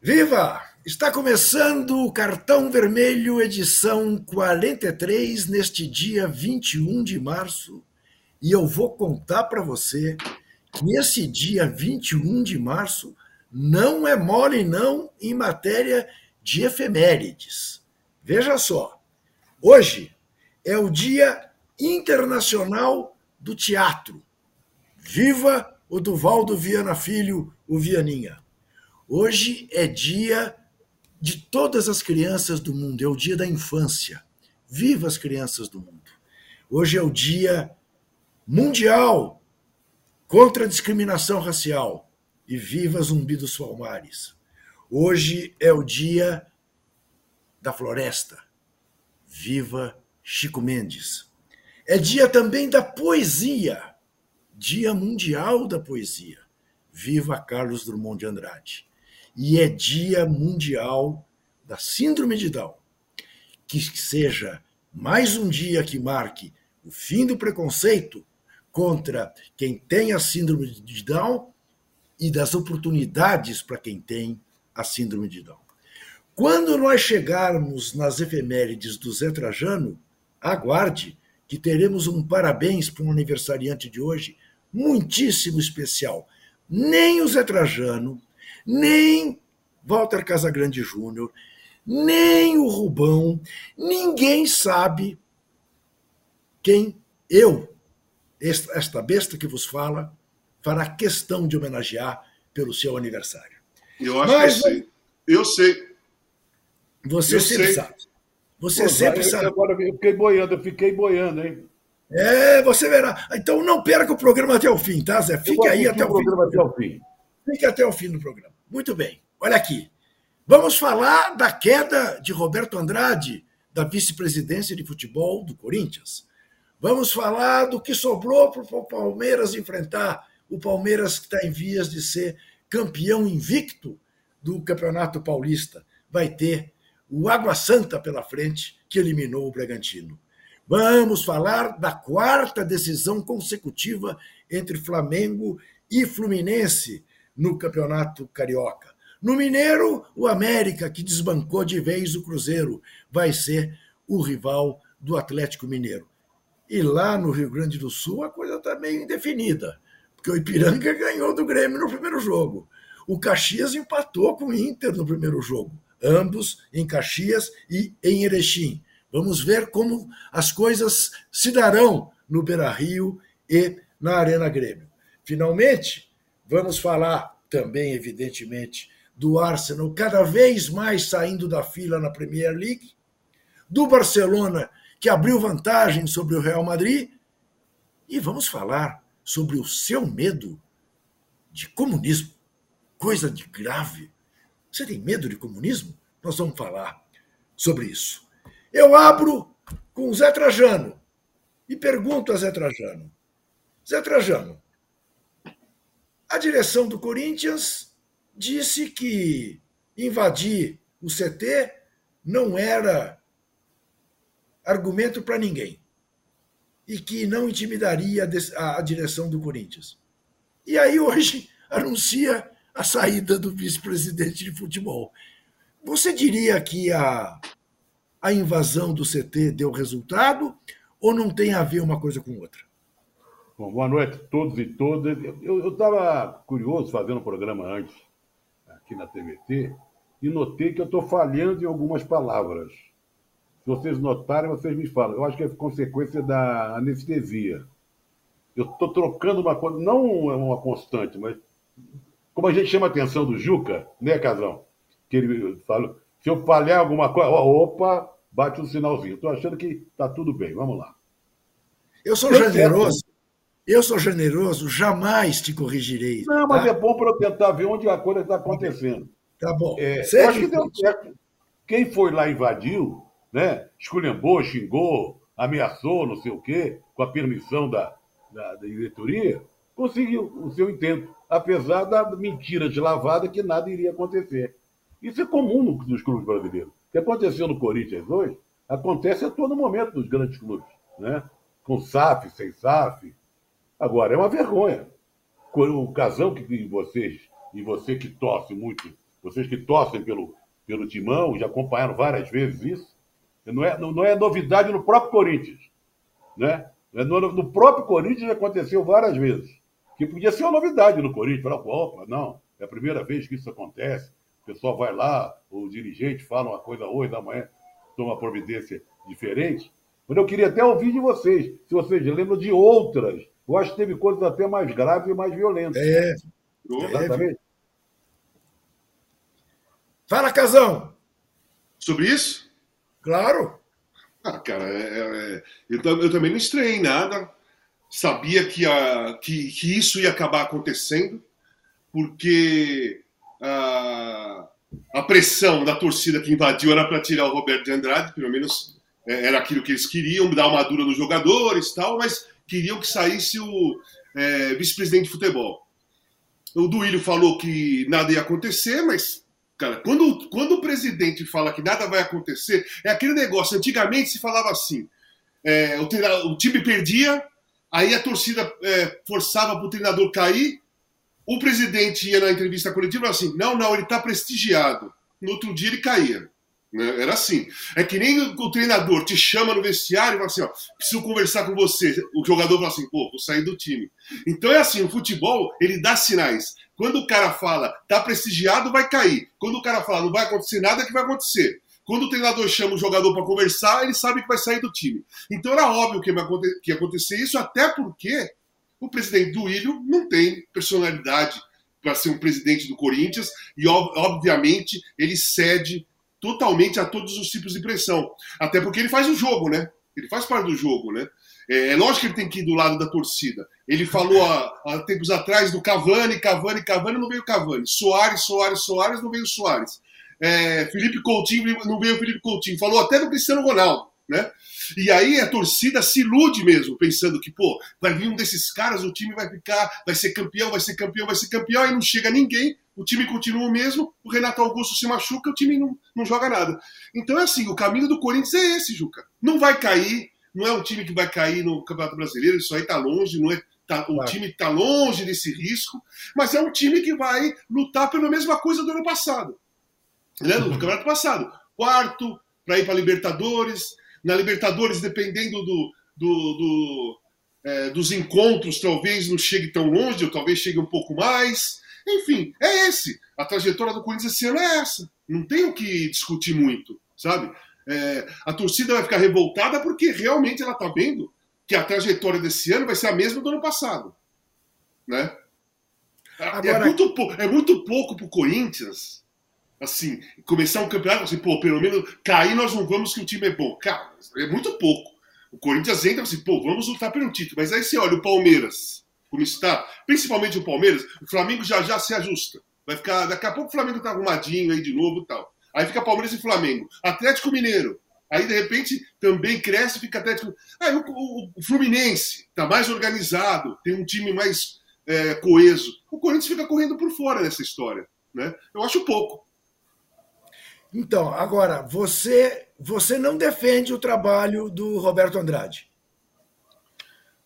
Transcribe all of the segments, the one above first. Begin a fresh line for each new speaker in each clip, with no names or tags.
Viva! Está começando o Cartão Vermelho, edição 43, neste dia 21 de março. E eu vou contar para você que esse dia 21 de março não é mole, não, em matéria de efemérides. Veja só, hoje é o Dia Internacional do Teatro. Viva o Duvaldo Viana Filho, o Vianinha. Hoje é dia de todas as crianças do mundo, é o dia da infância. Viva as crianças do mundo. Hoje é o dia mundial contra a discriminação racial e viva Zumbi dos Palmares. Hoje é o dia da floresta. Viva Chico Mendes. É dia também da poesia. Dia Mundial da Poesia. Viva Carlos Drummond de Andrade e é Dia Mundial da Síndrome de Down. Que seja mais um dia que marque o fim do preconceito contra quem tem a Síndrome de Down e das oportunidades para quem tem a Síndrome de Down. Quando nós chegarmos nas efemérides do Zé Trajano, aguarde que teremos um parabéns para um aniversariante de hoje muitíssimo especial. Nem o Zé Trajano, nem Walter Casagrande Júnior, nem o Rubão, ninguém sabe quem eu, esta besta que vos fala, fará questão de homenagear pelo seu aniversário.
Eu acho Mas, que eu sei. Eu sei.
Você eu sempre sei. sabe. Você Pô, sempre sabe.
Agora eu fiquei boiando, eu fiquei boiando, hein?
É, você verá. Então não perca o programa até o fim, tá, Zé? Fique aí até o, fim. Até o fim. Fique até o fim do programa. Muito bem, olha aqui. Vamos falar da queda de Roberto Andrade da vice-presidência de futebol do Corinthians. Vamos falar do que sobrou para o Palmeiras enfrentar o Palmeiras que está em vias de ser campeão invicto do Campeonato Paulista. Vai ter o Água Santa pela frente, que eliminou o Bragantino. Vamos falar da quarta decisão consecutiva entre Flamengo e Fluminense no Campeonato Carioca. No Mineiro, o América, que desbancou de vez o Cruzeiro, vai ser o rival do Atlético Mineiro. E lá no Rio Grande do Sul a coisa está meio indefinida, porque o Ipiranga ganhou do Grêmio no primeiro jogo. O Caxias empatou com o Inter no primeiro jogo, ambos em Caxias e em Erechim. Vamos ver como as coisas se darão no Beira Rio e na Arena Grêmio. Finalmente, Vamos falar também, evidentemente, do Arsenal cada vez mais saindo da fila na Premier League, do Barcelona, que abriu vantagem sobre o Real Madrid, e vamos falar sobre o seu medo de comunismo. Coisa de grave. Você tem medo de comunismo? Nós vamos falar sobre isso. Eu abro com Zé Trajano e pergunto a Zé Trajano: Zé Trajano, a direção do Corinthians disse que invadir o CT não era argumento para ninguém e que não intimidaria a direção do Corinthians. E aí hoje anuncia a saída do vice-presidente de futebol. Você diria que a, a invasão do CT deu resultado ou não tem a ver uma coisa com outra?
Bom, boa noite a todos e todas. Eu estava curioso fazendo um programa antes, aqui na TVT, e notei que eu estou falhando em algumas palavras. Se vocês notarem, vocês me falam. Eu acho que é consequência da anestesia. Eu estou trocando uma coisa, não é uma constante, mas como a gente chama a atenção do Juca, né, Casão? Que ele fala, se eu falhar alguma coisa, opa, bate um sinalzinho. Estou achando que está tudo bem, vamos lá.
Eu sou generoso. Eu sou generoso, jamais te corrigirei.
Não, mas tá? é bom para eu tentar ver onde a coisa está acontecendo.
Tá bom.
É, eu acho que deu certo. Quem foi lá invadiu, né? Esculhambou, xingou, ameaçou, não sei o quê, com a permissão da, da, da diretoria, conseguiu o seu intento, apesar da mentira deslavada que nada iria acontecer. Isso é comum nos clubes brasileiros. O que aconteceu no Corinthians hoje acontece a todo momento nos grandes clubes. Né? com SAF, sem SAF. Agora, é uma vergonha. O casão que vocês, e você que torce muito, vocês que torcem pelo, pelo Timão, já acompanharam várias vezes isso, não é, não, não é novidade no próprio Corinthians. Né? No, no próprio Corinthians aconteceu várias vezes. Que podia ser uma novidade no Corinthians. Falar, opa, não, é a primeira vez que isso acontece. O pessoal vai lá, o dirigente fala uma coisa hoje, da manhã toma uma providência diferente. Mas eu queria até ouvir de vocês, se vocês lembram de outras. Eu acho que teve coisas até mais graves e mais violentas.
É. Exatamente. É. Fala, Casão.
Sobre isso?
Claro.
Ah, cara, é, é, é eu, eu, também não estranhei nada. Sabia que, a, que, que isso ia acabar acontecendo, porque a, a pressão da torcida que invadiu era para tirar o Roberto de Andrade, pelo menos é, era aquilo que eles queriam, dar uma dura nos jogadores tal, mas queriam que saísse o é, vice-presidente de futebol. O Duílio falou que nada ia acontecer, mas Cara, quando, quando o presidente fala que nada vai acontecer, é aquele negócio. Antigamente se falava assim: é, o, o, time perdia, aí a torcida é, forçava para o treinador cair, o presidente ia na entrevista coletiva e assim: não, não, ele está prestigiado. No outro dia ele caía. Né? Era assim. É que nem o treinador te chama no vestiário e fala assim: ó, preciso conversar com você. O jogador fala assim: pô, vou sair do time. Então é assim: o futebol, ele dá sinais. Quando o cara fala, tá prestigiado, vai cair. Quando o cara fala, não vai acontecer nada, é que vai acontecer. Quando o treinador chama o jogador para conversar, ele sabe que vai sair do time. Então era óbvio que ia acontecer isso, até porque o presidente do Ilho não tem personalidade para ser um presidente do Corinthians e, obviamente, ele cede totalmente a todos os tipos de pressão. Até porque ele faz o jogo, né? Ele faz parte do jogo, né? É, é lógico que ele tem que ir do lado da torcida. Ele falou há, há, tempos atrás do Cavani, Cavani, Cavani, não veio Cavani. Soares, Soares, Soares, não veio Soares. É, Felipe Coutinho, não veio Felipe Coutinho. Falou até do Cristiano Ronaldo, né? E aí a torcida se ilude mesmo, pensando que, pô, vai vir um desses caras, o time vai ficar, vai ser campeão, vai ser campeão, vai ser campeão, aí não chega ninguém, o time continua o mesmo, o Renato Augusto se machuca, o time não, não joga nada. Então é assim, o caminho do Corinthians é esse, Juca. Não vai cair, não é um time que vai cair no Campeonato Brasileiro, isso aí tá longe, não é, tá, o time está longe desse risco, mas é um time que vai lutar pela mesma coisa do ano passado. Né? No campeonato passado. Quarto, para ir para Libertadores. Na Libertadores, dependendo do, do, do é, dos encontros, talvez não chegue tão longe, ou talvez chegue um pouco mais. Enfim, é esse. A trajetória do Corinthians esse ano é essa. Não tem o que discutir muito, sabe? É, a torcida vai ficar revoltada porque realmente ela está vendo que a trajetória desse ano vai ser a mesma do ano passado. Né? É Agora... É, muito, é muito pouco para o Corinthians assim, começar um campeonato assim, pô, pelo menos cair nós não vamos que o time é bom. Cara, é muito pouco. O Corinthians entra assim, pô, vamos lutar pelo título. Mas aí você olha o Palmeiras, como está, principalmente o Palmeiras, o Flamengo já já se ajusta. Vai ficar, daqui a pouco o Flamengo tá arrumadinho aí de novo e tal. Aí fica Palmeiras e Flamengo. Atlético Mineiro. Aí, de repente, também cresce, fica Atlético. Aí o, o, o Fluminense tá mais organizado, tem um time mais é, coeso. O Corinthians fica correndo por fora nessa história. Né? Eu acho pouco.
Então, agora, você, você não defende o trabalho do Roberto Andrade?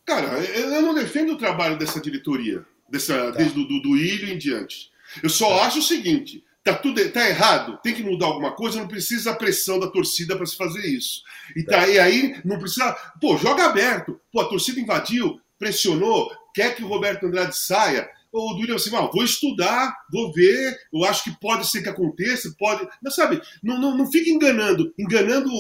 Cara, eu não defendo o trabalho dessa diretoria, dessa, tá. desde do, do, do Ilho em diante. Eu só tá. acho o seguinte: tá tudo tá errado, tem que mudar alguma coisa, não precisa a pressão da torcida para se fazer isso. E, tá. tá, e aí não precisa. Pô, joga aberto. Pô, a torcida invadiu, pressionou, quer que o Roberto Andrade saia o Duílio assim, ah, vou estudar, vou ver, eu acho que pode ser que aconteça, pode. Não sabe, não, não, não fica enganando, enganando,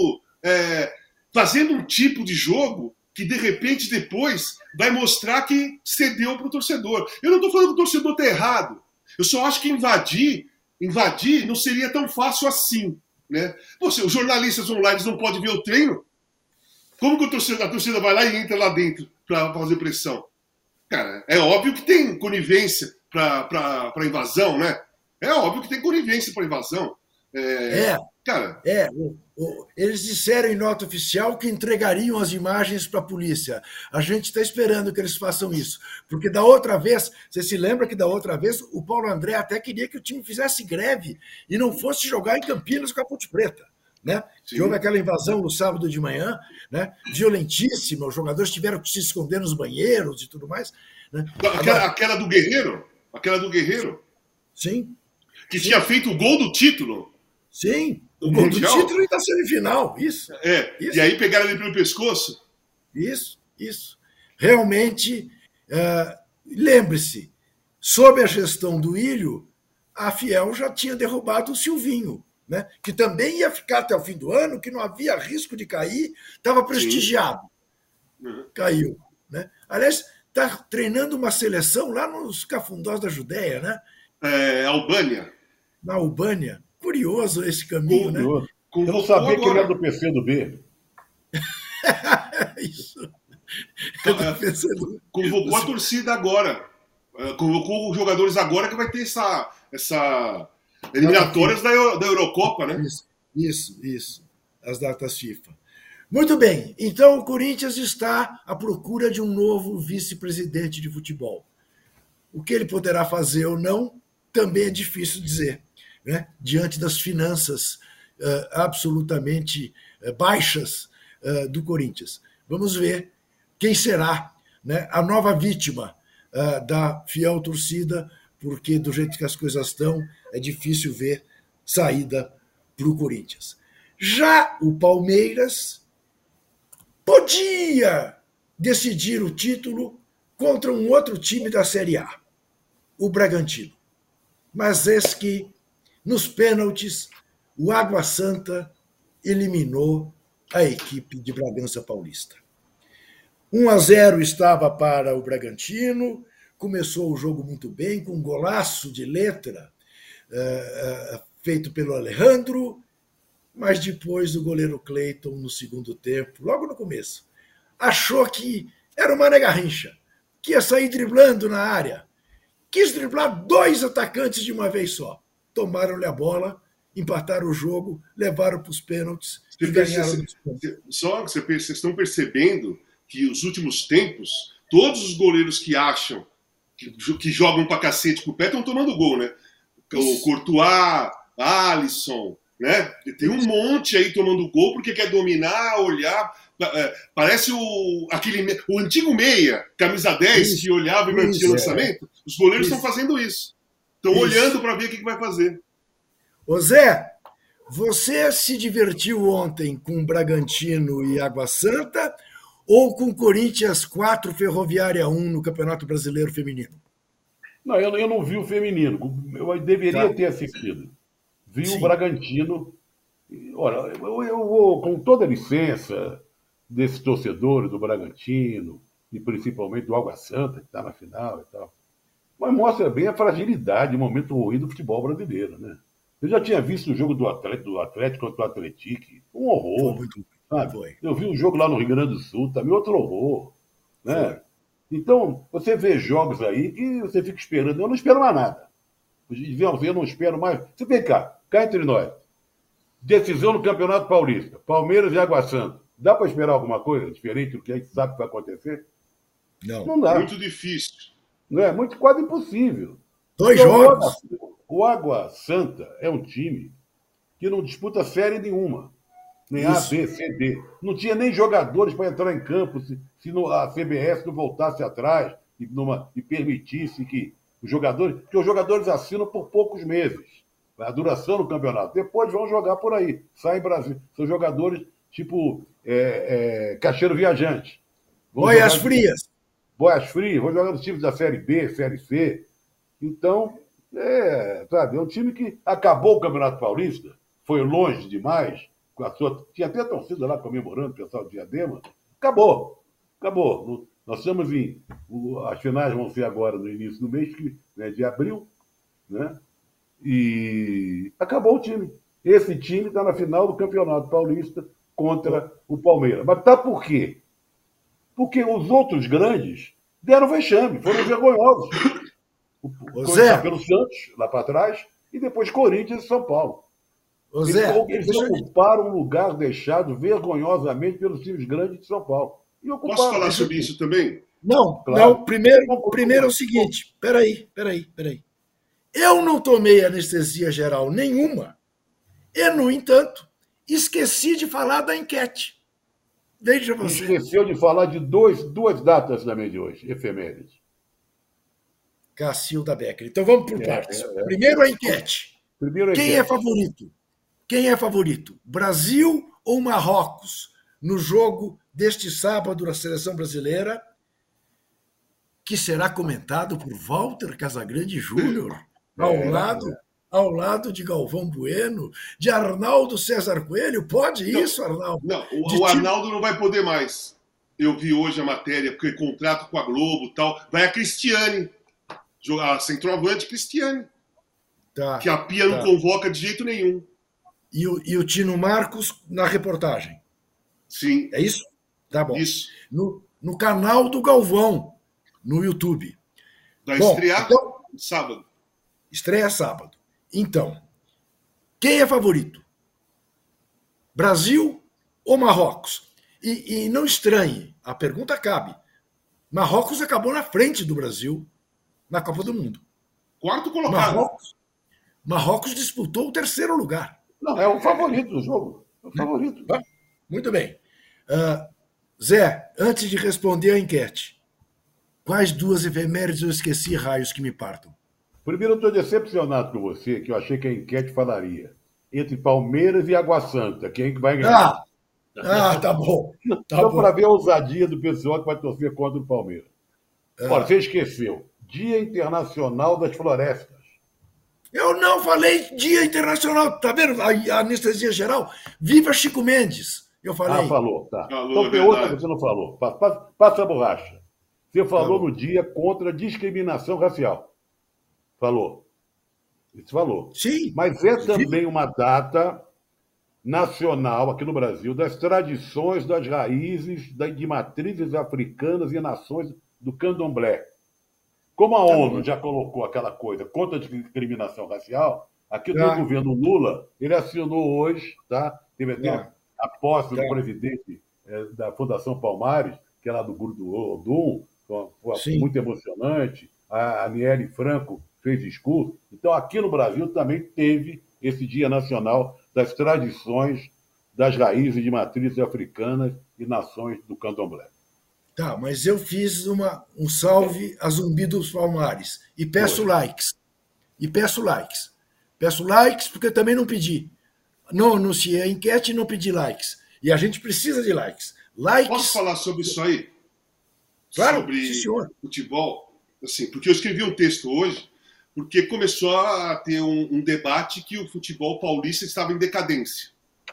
é, fazendo um tipo de jogo que de repente depois vai mostrar que cedeu para o torcedor. Eu não estou falando que o torcedor está errado. Eu só acho que invadir, invadir não seria tão fácil assim. Né? Você, os jornalistas online não podem ver o treino? Como que a torcida, a torcida vai lá e entra lá dentro para fazer pressão? Cara, é óbvio que tem conivência para invasão, né? É óbvio que tem conivência para invasão.
É, é, cara. É, o, o, eles disseram em nota oficial que entregariam as imagens para a polícia. A gente está esperando que eles façam isso. Porque da outra vez, você se lembra que da outra vez o Paulo André até queria que o time fizesse greve e não fosse jogar em Campinas com a Ponte Preta. Né? Que houve aquela invasão no sábado de manhã, né? Violentíssima, os jogadores tiveram que se esconder nos banheiros e tudo mais. Né?
Aquela, Agora... aquela do Guerreiro? Aquela do Guerreiro?
Sim.
Que Sim. tinha feito o gol do título.
Sim, o gol mundial. do título e da semifinal, isso.
É, isso. e aí pegaram ele pelo pescoço.
Isso, isso. Realmente, uh, lembre-se, sob a gestão do Ilho, a Fiel já tinha derrubado o Silvinho né? que também ia ficar até o fim do ano, que não havia risco de cair, estava prestigiado. Uhum. Caiu. Né? Aliás, está treinando uma seleção lá nos cafundós da Judéia, né?
É, Albânia.
Na Albânia. Curioso esse caminho, né? Curioso. né?
Eu não sabia que ele era do PC do B.
Isso. É convocou a torcida agora. É, convocou os jogadores agora que vai ter essa, essa Eliminatórias da, da Eurocopa, né?
Isso, isso, isso. As datas FIFA. Muito bem, então o Corinthians está à procura de um novo vice-presidente de futebol. O que ele poderá fazer ou não também é difícil dizer, né? diante das finanças uh, absolutamente uh, baixas uh, do Corinthians. Vamos ver quem será né, a nova vítima da fiel torcida porque do jeito que as coisas estão, é difícil ver saída para o Corinthians. Já o Palmeiras podia decidir o título contra um outro time da Série A, o Bragantino. Mas eis que, nos pênaltis, o Água Santa eliminou a equipe de Bragança Paulista. 1 a 0 estava para o Bragantino, começou o jogo muito bem, com um golaço de letra uh, uh, feito pelo Alejandro, mas depois o goleiro Cleiton, no segundo tempo, logo no começo, achou que era uma Garrincha, que ia sair driblando na área. Quis driblar dois atacantes de uma vez só. Tomaram-lhe a bola, empataram o jogo, levaram para os pênaltis você e ganharam.
Só que vocês estão percebendo que os últimos tempos, todos os goleiros que acham que, que jogam pra cacete com o pé estão tomando gol, né? O Courtois, Alisson, né? Tem um monte aí tomando gol porque quer dominar, olhar. É, parece o, aquele, o antigo meia, camisa 10, isso, que olhava e mantinha o lançamento. Os goleiros estão fazendo isso. Estão olhando para ver o que, que vai fazer.
Ô Zé, você se divertiu ontem com Bragantino e Água Santa ou com Corinthians 4, Ferroviária 1 no Campeonato Brasileiro Feminino?
Não, eu, eu não vi o feminino. Eu deveria tá. ter assistido. Vi Sim. o Bragantino. Olha, eu, eu vou, com toda a licença desses torcedores do Bragantino, e principalmente do Água Santa, que está na final e tal. Mas mostra bem a fragilidade, o momento ruim do futebol brasileiro, né? Eu já tinha visto o jogo do Atlético, do Atlético contra o Atlético, um horror. Foi muito Sabe? Foi. Eu vi um jogo lá no Rio Grande do Sul, também outro horror. Né? Então, você vê jogos aí que você fica esperando. Eu não espero mais nada. Eu não espero mais. Você vem cá, cá entre nós. Decisão no Campeonato Paulista. Palmeiras e Água Santa. Dá para esperar alguma coisa diferente do que a gente sabe que vai acontecer?
Não. Não dá. Muito difícil.
Não é? Muito quase impossível.
Dois então, jogos.
O Água Santa é um time que não disputa série nenhuma nem Isso. A, B, C, D. Não tinha nem jogadores para entrar em campo se, se a CBS não voltasse atrás e, numa, e permitisse que os jogadores. Porque os jogadores assinam por poucos meses a duração do campeonato. Depois vão jogar por aí. Saem Brasil. São jogadores tipo é, é, cacheiro viajante.
Boias frias.
Boias frias. Vão jogar nos times da Série B, Série C. Então, é, sabe, é um time que acabou o Campeonato Paulista, foi longe demais, com a sua. Tinha até a torcida lá comemorando, o pessoal do Diadema. Acabou. Acabou. Nós estamos em. As finais vão ser agora no início do mês né, de abril, né? E acabou o time. Esse time está na final do Campeonato Paulista contra o Palmeiras. Mas tá por quê? Porque os outros grandes deram vexame, foram vergonhosos. O, Zé. pelo Santos, lá para trás, e depois Corinthians e São Paulo. Ô, Zé, eles, ocuparam um lugar deixado vergonhosamente pelos times grandes de São Paulo.
Posso falar sobre isso também?
Não, claro. não. Primeiro, primeiro é o seguinte: peraí, peraí, peraí. Eu não tomei anestesia geral nenhuma. E, no entanto, esqueci de falar da enquete. Veja você.
Esqueceu de falar de dois, duas datas também de hoje, efemérides.
Cacilda Becker. Então vamos por é, partes. É, é. Primeiro a enquete. Primeiro a Quem é enquete. é favorito? Quem é favorito? Brasil ou Marrocos no jogo deste sábado da seleção brasileira, que será comentado por Walter Casagrande Júnior, é, ao lado ao lado de Galvão Bueno, de Arnaldo César Coelho? Pode não, isso, Arnaldo?
Não, o, o Arnaldo não vai poder mais. Eu vi hoje a matéria, porque contrato com a Globo tal. Vai a Cristiane, a centroavante Cristiane. Tá, que a Pia tá. não convoca de jeito nenhum.
E o, e o Tino Marcos na reportagem.
Sim.
É isso? Tá bom.
Isso.
No, no canal do Galvão, no YouTube.
Vai bom, estrear então, sábado.
Estreia sábado. Então, quem é favorito? Brasil ou Marrocos? E, e não estranhe, a pergunta cabe. Marrocos acabou na frente do Brasil na Copa do Mundo.
Quarto colocado.
Marrocos, Marrocos disputou o terceiro lugar.
Não, é o favorito do jogo. É o favorito.
Muito bem. Uh, Zé, antes de responder a enquete, quais duas efemérides eu esqueci, raios que me partam?
Primeiro, eu estou decepcionado com você, que eu achei que a enquete falaria entre Palmeiras e Água Santa. Quem é vai ganhar?
Ah, ah tá bom. Tá
Só para ver a ousadia do pessoal que vai torcer contra o Palmeiras. Ah. Olha, você esqueceu. Dia Internacional das Florestas.
Eu não falei Dia Internacional. Tá vendo? A anestesia geral. Viva Chico Mendes. Eu falei.
Ah, falou. Tá. Falou, então tem outra que você não falou. Passa, passa a borracha. Você falou no dia contra a discriminação racial. Falou. Isso falou.
Sim.
Mas é também uma data nacional aqui no Brasil das tradições, das raízes, de matrizes africanas e nações do candomblé. Como a tá ONU já colocou aquela coisa contra a discriminação racial, aqui no governo Lula, ele assinou hoje, tá? Teve até é. a posse do tá. presidente é, da Fundação Palmares, que é lá do grupo do Odum, foi muito emocionante. A Aniele Franco fez discurso. Então, aqui no Brasil também teve esse Dia Nacional das Tradições das Raízes de Matrizes Africanas e Nações do Candomblé.
Tá, mas eu fiz uma, um salve a Zumbi dos Palmares e peço Foi. likes. E peço likes. Peço likes porque eu também não pedi. Não anunciei a enquete e não pedi likes. E a gente precisa de likes. likes...
Posso falar sobre isso aí?
Claro,
sobre
sim, senhor.
futebol? Assim, porque eu escrevi um texto hoje porque começou a ter um, um, debate que o futebol paulista estava em decadência.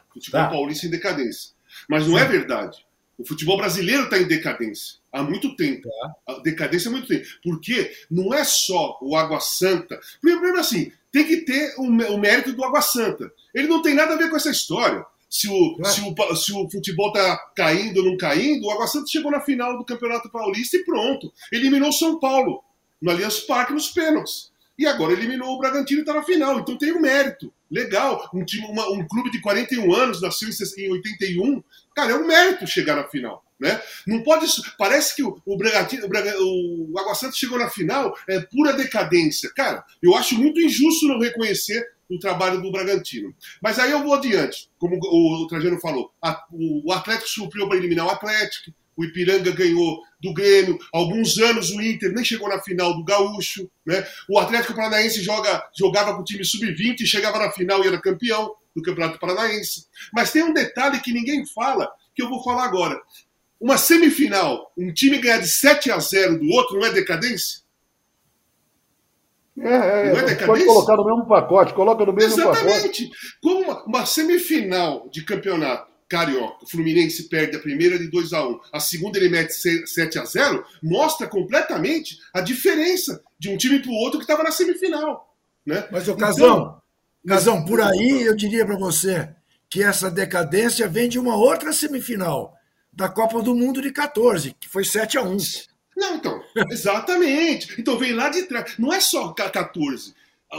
O futebol tá. paulista em decadência. Mas não Sim. é verdade. O futebol brasileiro está em decadência há muito tempo. Tá. Decadência há muito tempo. Porque não é só o Água Santa. Primeiro, assim, tem que ter o, o mérito do Água Santa. Ele não tem nada a ver com essa história. Se o, é. se o, se o futebol está caindo ou não caindo, o Água Santa chegou na final do Campeonato Paulista e pronto. Eliminou São Paulo no Allianz Parque nos pênaltis e agora eliminou o Bragantino e está na final. Então tem um mérito. Legal. Um, time, uma, um clube de 41 anos, nasceu em 81. Cara, é um mérito chegar na final. Né? Não pode. Parece que o, o, Bragantino, o, o Santa chegou na final, é pura decadência. Cara, eu acho muito injusto não reconhecer o trabalho do Bragantino. Mas aí eu vou adiante, como o, o Trajano falou. A, o, o Atlético supriu para eliminar o Atlético, o Ipiranga ganhou do Grêmio, alguns anos o Inter nem chegou na final do Gaúcho, né? O Atlético Paranaense joga, jogava com o time sub-20 e chegava na final e era campeão do Campeonato Paranaense. Mas tem um detalhe que ninguém fala, que eu vou falar agora. Uma semifinal, um time ganhar de 7 a 0 do outro, não é decadência?
É, é, não é decadência? Pode colocar no mesmo pacote, coloca no mesmo
Exatamente.
pacote.
Exatamente. Como uma, uma semifinal de campeonato Carioca. O Fluminense perde a primeira de 2 a 1 a segunda ele mete 7 a 0 mostra completamente a diferença de um time para o outro que estava na semifinal. Né?
Mas, o Casão, então, Casão, por aí eu diria para você que essa decadência vem de uma outra semifinal, da Copa do Mundo de 14, que foi 7 a 1
Não, então, exatamente. Então vem lá de trás. Não é só 14.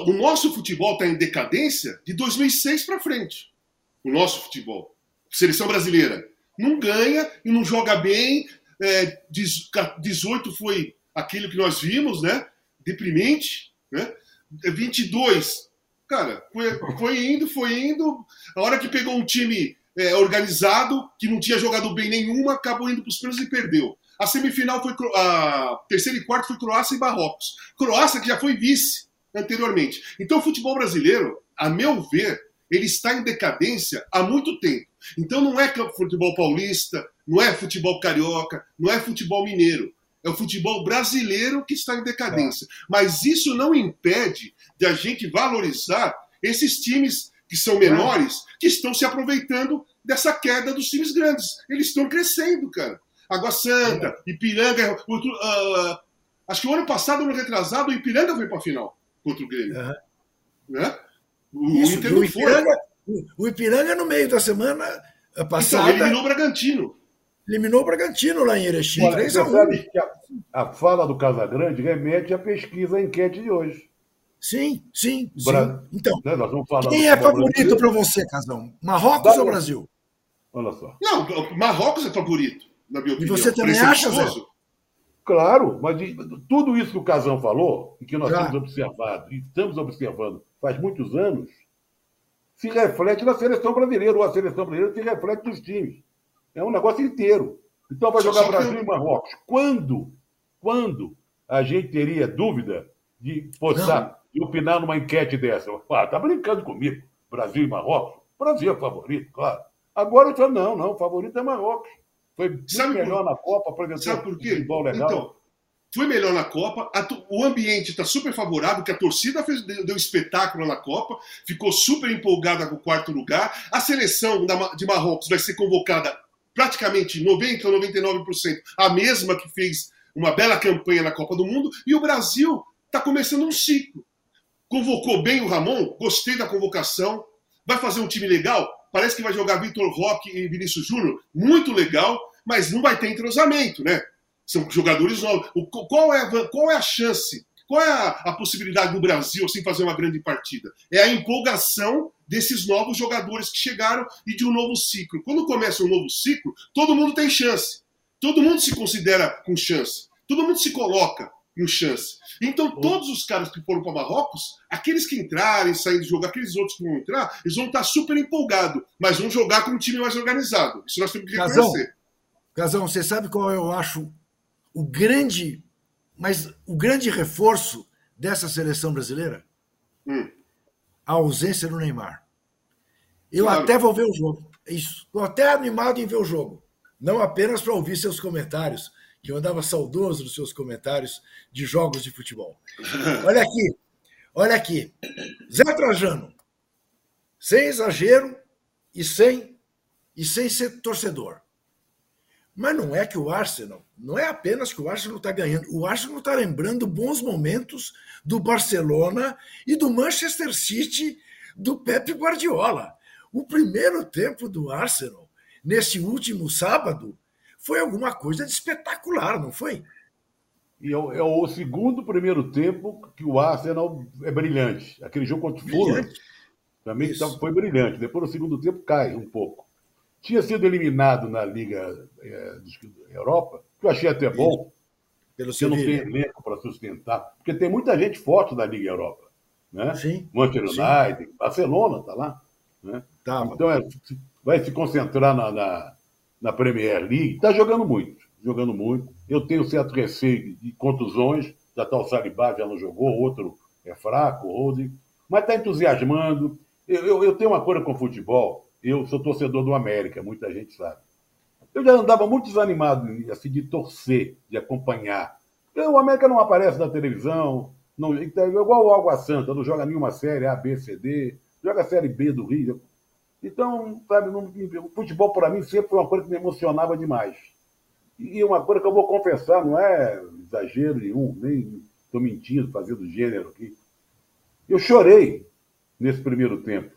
O nosso futebol está em decadência de 2006 para frente. O nosso futebol seleção brasileira. Não ganha e não joga bem. É, 18 foi aquilo que nós vimos, né? Deprimente, né? 22 Cara, foi, foi indo, foi indo. A hora que pegou um time é, organizado, que não tinha jogado bem nenhuma, acabou indo para os pênaltis e perdeu. A semifinal foi. A terceira e quarta foi Croácia e Marrocos. Croácia que já foi vice anteriormente. Então o futebol brasileiro, a meu ver, ele está em decadência há muito tempo. Então não é futebol paulista, não é futebol carioca, não é futebol mineiro. É o futebol brasileiro que está em decadência. Mas isso não impede de a gente valorizar esses times que são menores, que estão se aproveitando dessa queda dos times grandes. Eles estão crescendo, cara. Água Santa, Ipiranga. Outro, uh, acho que o ano passado, ano retrasado, o Ipiranga foi para a final contra o Grêmio. Uhum. Né?
O, Isso, Inter o, Ipiranga, o Ipiranga, no meio da semana passada.
Então, eliminou o Bragantino.
Eliminou o Bragantino lá em Erechim. Olha, 3 a 1.
A, a fala do Casagrande remete à pesquisa, à enquete de hoje.
Sim, sim, sim. Bra... Então, né, quem é favorito para você, Casão? Marrocos Dá ou Brasil?
Olha só. Não, Marrocos é favorito, na minha opinião.
E você também acha, Zé?
Claro, mas tudo isso que o Casão falou, e que nós Já. temos observado, e estamos observando faz muitos anos, se reflete na seleção brasileira, ou a seleção brasileira se reflete nos times. É um negócio inteiro. Então vai jogar Brasil e Marrocos. Quando? Quando a gente teria dúvida de postar, de opinar numa enquete dessa? Ah, tá brincando comigo. Brasil e Marrocos? Brasil é favorito, claro. Agora eu falo, não, não, o favorito é Marrocos. Foi Sabe melhor por... na Copa, apresentou
Sabe por quê? Um legal. Então, foi melhor na Copa, o ambiente está super favorável, que a torcida fez, deu espetáculo na Copa, ficou super empolgada com o quarto lugar. A seleção de Marrocos vai ser convocada praticamente 90% ou 99%, a mesma que fez uma bela campanha na Copa do Mundo, e o Brasil está começando um ciclo. Convocou bem o Ramon, gostei da convocação, vai fazer um time legal, parece que vai jogar Vitor Roque e Vinícius Júnior, muito legal, mas não vai ter entrosamento, né? São jogadores novos. O, qual, é, qual é a chance? Qual é a, a possibilidade do Brasil assim, fazer uma grande partida? É a empolgação desses novos jogadores que chegaram e de um novo ciclo. Quando começa um novo ciclo, todo mundo tem chance. Todo mundo se considera com chance. Todo mundo se coloca em chance. Então, todos os caras que foram para Marrocos, aqueles que entrarem, saírem de jogo, aqueles outros que vão entrar, eles vão estar super empolgados, mas vão jogar com um time mais organizado. Isso nós temos que reconhecer.
Casão, você sabe qual eu acho o grande, mas o grande reforço dessa seleção brasileira? Hum. A ausência do Neymar. Eu claro. até vou ver o jogo. Isso. Estou até animado em ver o jogo. Não apenas para ouvir seus comentários, que eu andava saudoso dos seus comentários de jogos de futebol. Olha aqui, olha aqui. Zé Trajano, sem exagero e sem, e sem ser torcedor. Mas não é que o Arsenal, não é apenas que o Arsenal está ganhando, o Arsenal está lembrando bons momentos do Barcelona e do Manchester City do Pep Guardiola. O primeiro tempo do Arsenal, nesse último sábado, foi alguma coisa de espetacular, não foi?
E é o, é o segundo primeiro tempo que o Arsenal é brilhante. Aquele jogo contra o Fulham também Isso. foi brilhante. Depois, no segundo tempo, cai um pouco tinha sido eliminado na Liga é, Europa, que eu achei até bom, Pelo porque não tem elenco para sustentar, porque tem muita gente forte da Liga Europa. Né? Sim. Manchester United, sim. Barcelona está lá. Né? Tá, então é, vai se concentrar na, na, na Premier League. Está jogando muito, jogando muito. Eu tenho certo receio de contusões, já está o Salibá, já não jogou, outro é fraco, Rose, mas está entusiasmando. Eu, eu, eu tenho uma coisa com futebol eu sou torcedor do América, muita gente sabe. Eu já andava muito desanimado assim, de torcer, de acompanhar. O América não aparece na televisão, não, então, igual o Água Santa, não joga nenhuma série A, B, C, D, joga a série B do Rio. Então, sabe, não, o futebol para mim sempre foi uma coisa que me emocionava demais. E uma coisa que eu vou confessar, não é exagero nenhum, nem estou mentindo, fazendo gênero aqui. Eu chorei nesse primeiro tempo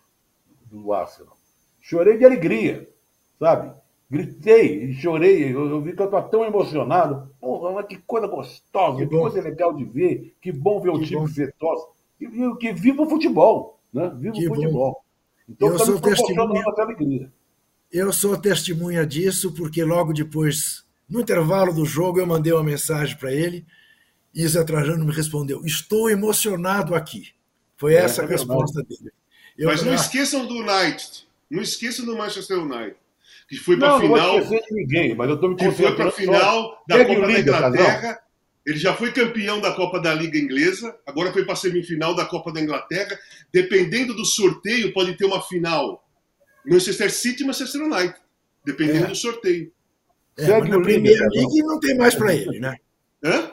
do Arsenal. Chorei de alegria, sabe? Gritei chorei. Eu, eu, vi que eu estou tão emocionado. Porra, que coisa gostosa, que, que coisa legal de ver. Que bom ver o que time tosse. E, e, que viva o futebol, né? Viva que o futebol. Bom.
Então, eu sou testemunha. Alegria. Eu sou testemunha disso, porque logo depois, no intervalo do jogo, eu mandei uma mensagem para ele e Zé Trajano me respondeu: Estou emocionado aqui. Foi essa é, a resposta dele.
Eu, Mas não esqueçam do United. Não esqueçam do Manchester United. Que foi para a final. Não
vou de ninguém, mas eu estou me Que
foi para a final da Copa da Inglaterra. Ele já foi campeão da Copa da Liga Inglesa, agora foi para a semifinal da Copa da Inglaterra. Dependendo do sorteio, pode ter uma final Manchester City e Manchester United, dependendo é. do sorteio.
É, na Premier League não tem mais para ele, né? Hã?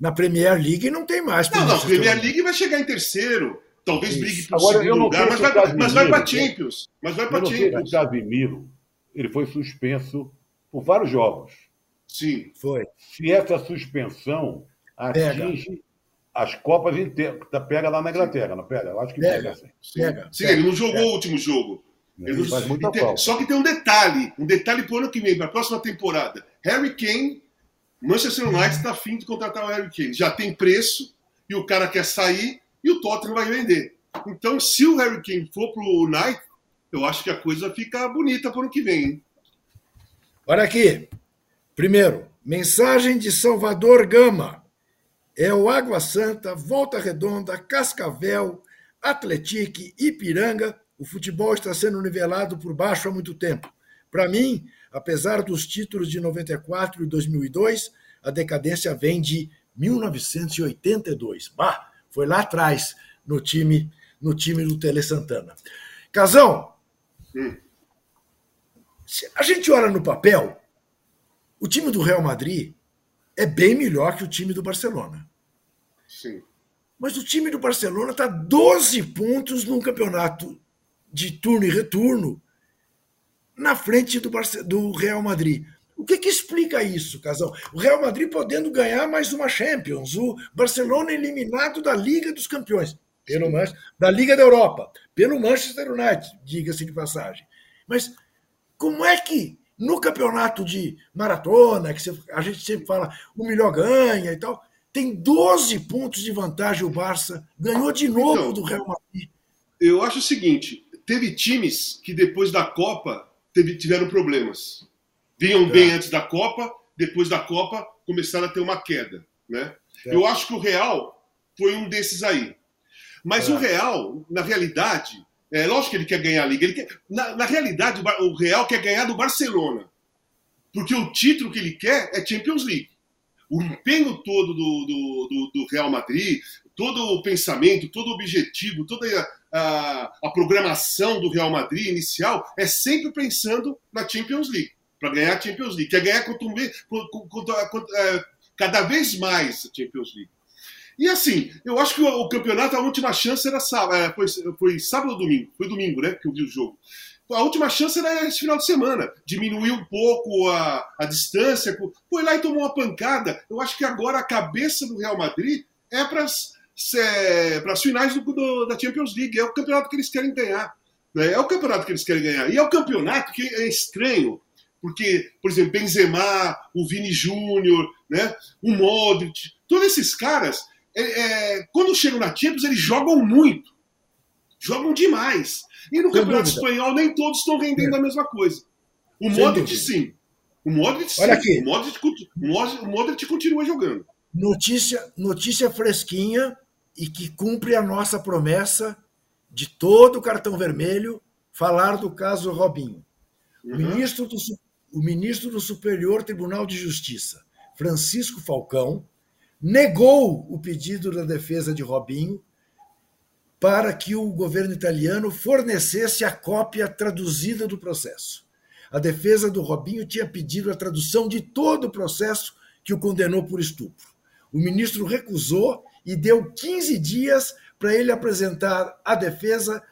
Na Premier League não tem mais.
Não, não, Premier League vai chegar em terceiro. Talvez Isso. brigue para o segundo lugar, mas vai, mas vai para Champions. Mas vai para Champions.
O Casimiro, ele foi suspenso por vários jogos.
Sim.
Foi.
Se essa suspensão atinge pega. as Copas inteiras, tá, pega lá na Inglaterra, não pega? Eu acho que pega. pega
assim. Pega. Sim, ele não jogou o último jogo. Ele faz muita tem, Só que tem um detalhe, um detalhe para o ano que vem, para a próxima temporada. Harry Kane, Manchester United está afim de contratar o Harry Kane. Já tem preço e o cara quer sair e o Tottenham vai vender. Então, se o Harry Kane for para o United, eu acho que a coisa fica bonita para o que vem. Hein?
Olha aqui. Primeiro, mensagem de Salvador Gama. É o Água Santa, Volta Redonda, Cascavel, Atletique, Ipiranga o futebol está sendo nivelado por baixo há muito tempo. Para mim, apesar dos títulos de 94 e 2002, a decadência vem de 1982. Bah, foi lá atrás no time no time do Tele Santana. Casão, hum. se a gente olha no papel, o time do Real Madrid é bem melhor que o time do Barcelona.
Sim.
Mas o time do Barcelona está 12 pontos num campeonato de turno e retorno na frente do, do Real Madrid. O que, que explica isso, Casal? O Real Madrid podendo ganhar mais uma Champions, o Barcelona eliminado da Liga dos Campeões, pelo da Liga da Europa, pelo Manchester United, diga-se de passagem. Mas como é que no campeonato de maratona, que a gente sempre fala o melhor ganha e tal, tem 12 pontos de vantagem o Barça, ganhou de novo então, do Real Madrid.
Eu acho o seguinte, teve times que depois da Copa teve, tiveram problemas. Vinham é. bem antes da Copa, depois da Copa começaram a ter uma queda. Né? É. Eu acho que o Real foi um desses aí. Mas é. o Real, na realidade, é lógico que ele quer ganhar a Liga. Quer, na, na realidade, o Real quer ganhar do Barcelona. Porque o título que ele quer é Champions League. O empenho todo do, do, do, do Real Madrid, todo o pensamento, todo o objetivo, toda a, a, programação do Real Madrid inicial é sempre pensando na Champions League, para ganhar a Champions League, quer ganhar contra, contra, contra, é, cada vez mais a Champions League. E assim, eu acho que o, o campeonato, a última chance era sábado, é, foi, foi sábado ou domingo? Foi domingo, né? Que eu vi o jogo. A última chance era esse final de semana. Diminuiu um pouco a, a distância. Foi lá e tomou uma pancada. Eu acho que agora a cabeça do Real Madrid é para para as finais do, do, da Champions League. É o campeonato que eles querem ganhar. Né? É o campeonato que eles querem ganhar. E é o campeonato que é estranho, porque, por exemplo, Benzema, o Vini Júnior, né? o Modric, todos esses caras, é, é, quando chegam na Champions, eles jogam muito. Jogam demais. E no Sem Campeonato dúvida. Espanhol, nem todos estão rendendo é. a mesma coisa. O Sem Modric, dúvida. sim. O Modric, sim. Olha aqui. O Modric, o Modric continua jogando.
Notícia, notícia fresquinha e que cumpre a nossa promessa de todo o cartão vermelho falar do caso Robinho. Uhum. O, ministro do, o ministro do Superior Tribunal de Justiça, Francisco Falcão, negou o pedido da defesa de Robinho para que o governo italiano fornecesse a cópia traduzida do processo. A defesa do Robinho tinha pedido a tradução de todo o processo que o condenou por estupro. O ministro recusou e deu 15 dias para ele apresentar à defesa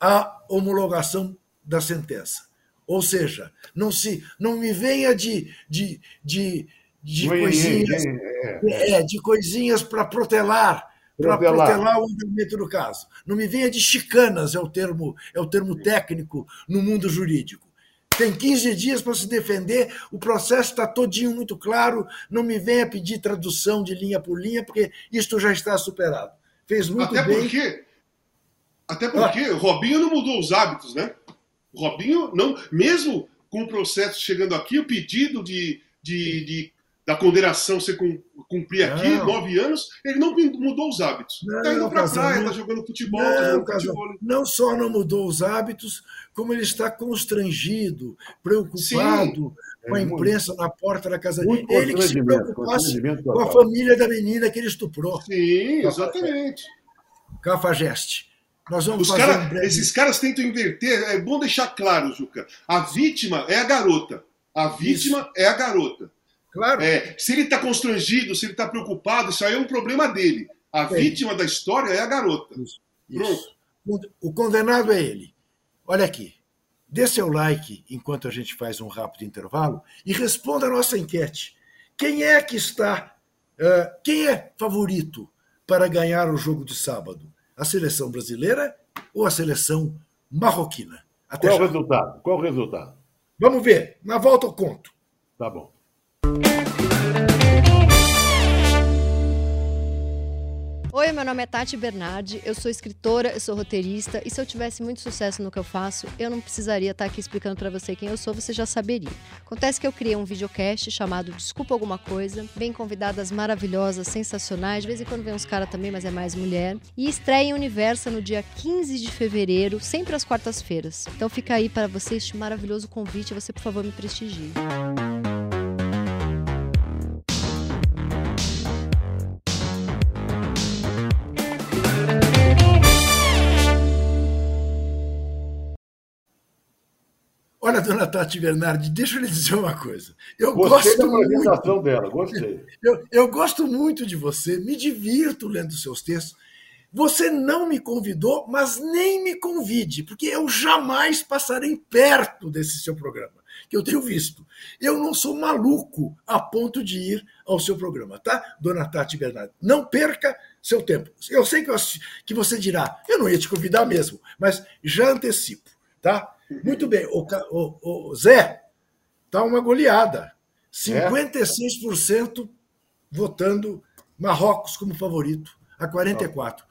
a homologação da sentença. Ou seja, não se não me venha de, de, de, de coisinhas é. é, de coisinhas para protelar para protelar o andamento do caso. Não me venha de chicanas, é o termo, é o termo técnico no mundo jurídico tem 15 dias para se defender, o processo está todinho muito claro, não me venha pedir tradução de linha por linha, porque isto já está superado. Fez muito
até
bem.
Porque, até porque ah. Robinho não mudou os hábitos, né? O Robinho, não, mesmo com o processo chegando aqui, o pedido de, de, de da condenação você cumprir aqui, não. nove anos, ele não mudou os hábitos. Está indo para praia, está jogando futebol, não, tá jogando futebol.
Não só não mudou os hábitos, como ele está constrangido, preocupado Sim, com a imprensa na porta da casa dele. Ele que se preocupasse com a família da menina que ele estuprou.
Sim, exatamente.
Cafajeste. Nós vamos
Os cara, um breve... Esses caras tentam inverter. É bom deixar claro, Juca. A vítima é a garota. A vítima Isso. é a garota.
Claro.
É, se ele está constrangido, se ele está preocupado, isso aí é um problema dele. A é. vítima da história é a garota. Isso.
Isso. O condenado é ele. Olha aqui. Dê seu like enquanto a gente faz um rápido intervalo e responda a nossa enquete. Quem é que está. Uh, quem é favorito para ganhar o jogo de sábado? A seleção brasileira ou a seleção marroquina?
Até Qual já. o resultado? Qual o resultado?
Vamos ver. Na volta eu conto.
Tá bom.
Oi, meu nome é Tati Bernardi, eu sou escritora, eu sou roteirista e se eu tivesse muito sucesso no que eu faço, eu não precisaria estar aqui explicando para você quem eu sou, você já saberia. Acontece que eu criei um videocast chamado Desculpa Alguma Coisa, bem convidadas maravilhosas, sensacionais, de vez em quando vem uns caras também, mas é mais mulher, e estreia em Universa no dia 15 de fevereiro, sempre às quartas-feiras. Então fica aí para você este maravilhoso convite, você por favor me prestigie.
Olha, dona Tati Bernardi, deixa eu lhe dizer uma coisa. Eu gostei gosto da
apresentação muito, dela, gostei.
Eu, eu gosto muito de você, me divirto lendo seus textos. Você não me convidou, mas nem me convide, porque eu jamais passarei perto desse seu programa, que eu tenho visto. Eu não sou maluco a ponto de ir ao seu programa, tá, dona Tati Bernardi? Não perca seu tempo. Eu sei que, eu, que você dirá, eu não ia te convidar mesmo, mas já antecipo, tá? Muito bem. O, o, o Zé, tá uma goleada. 56% é? votando Marrocos como favorito, a 44.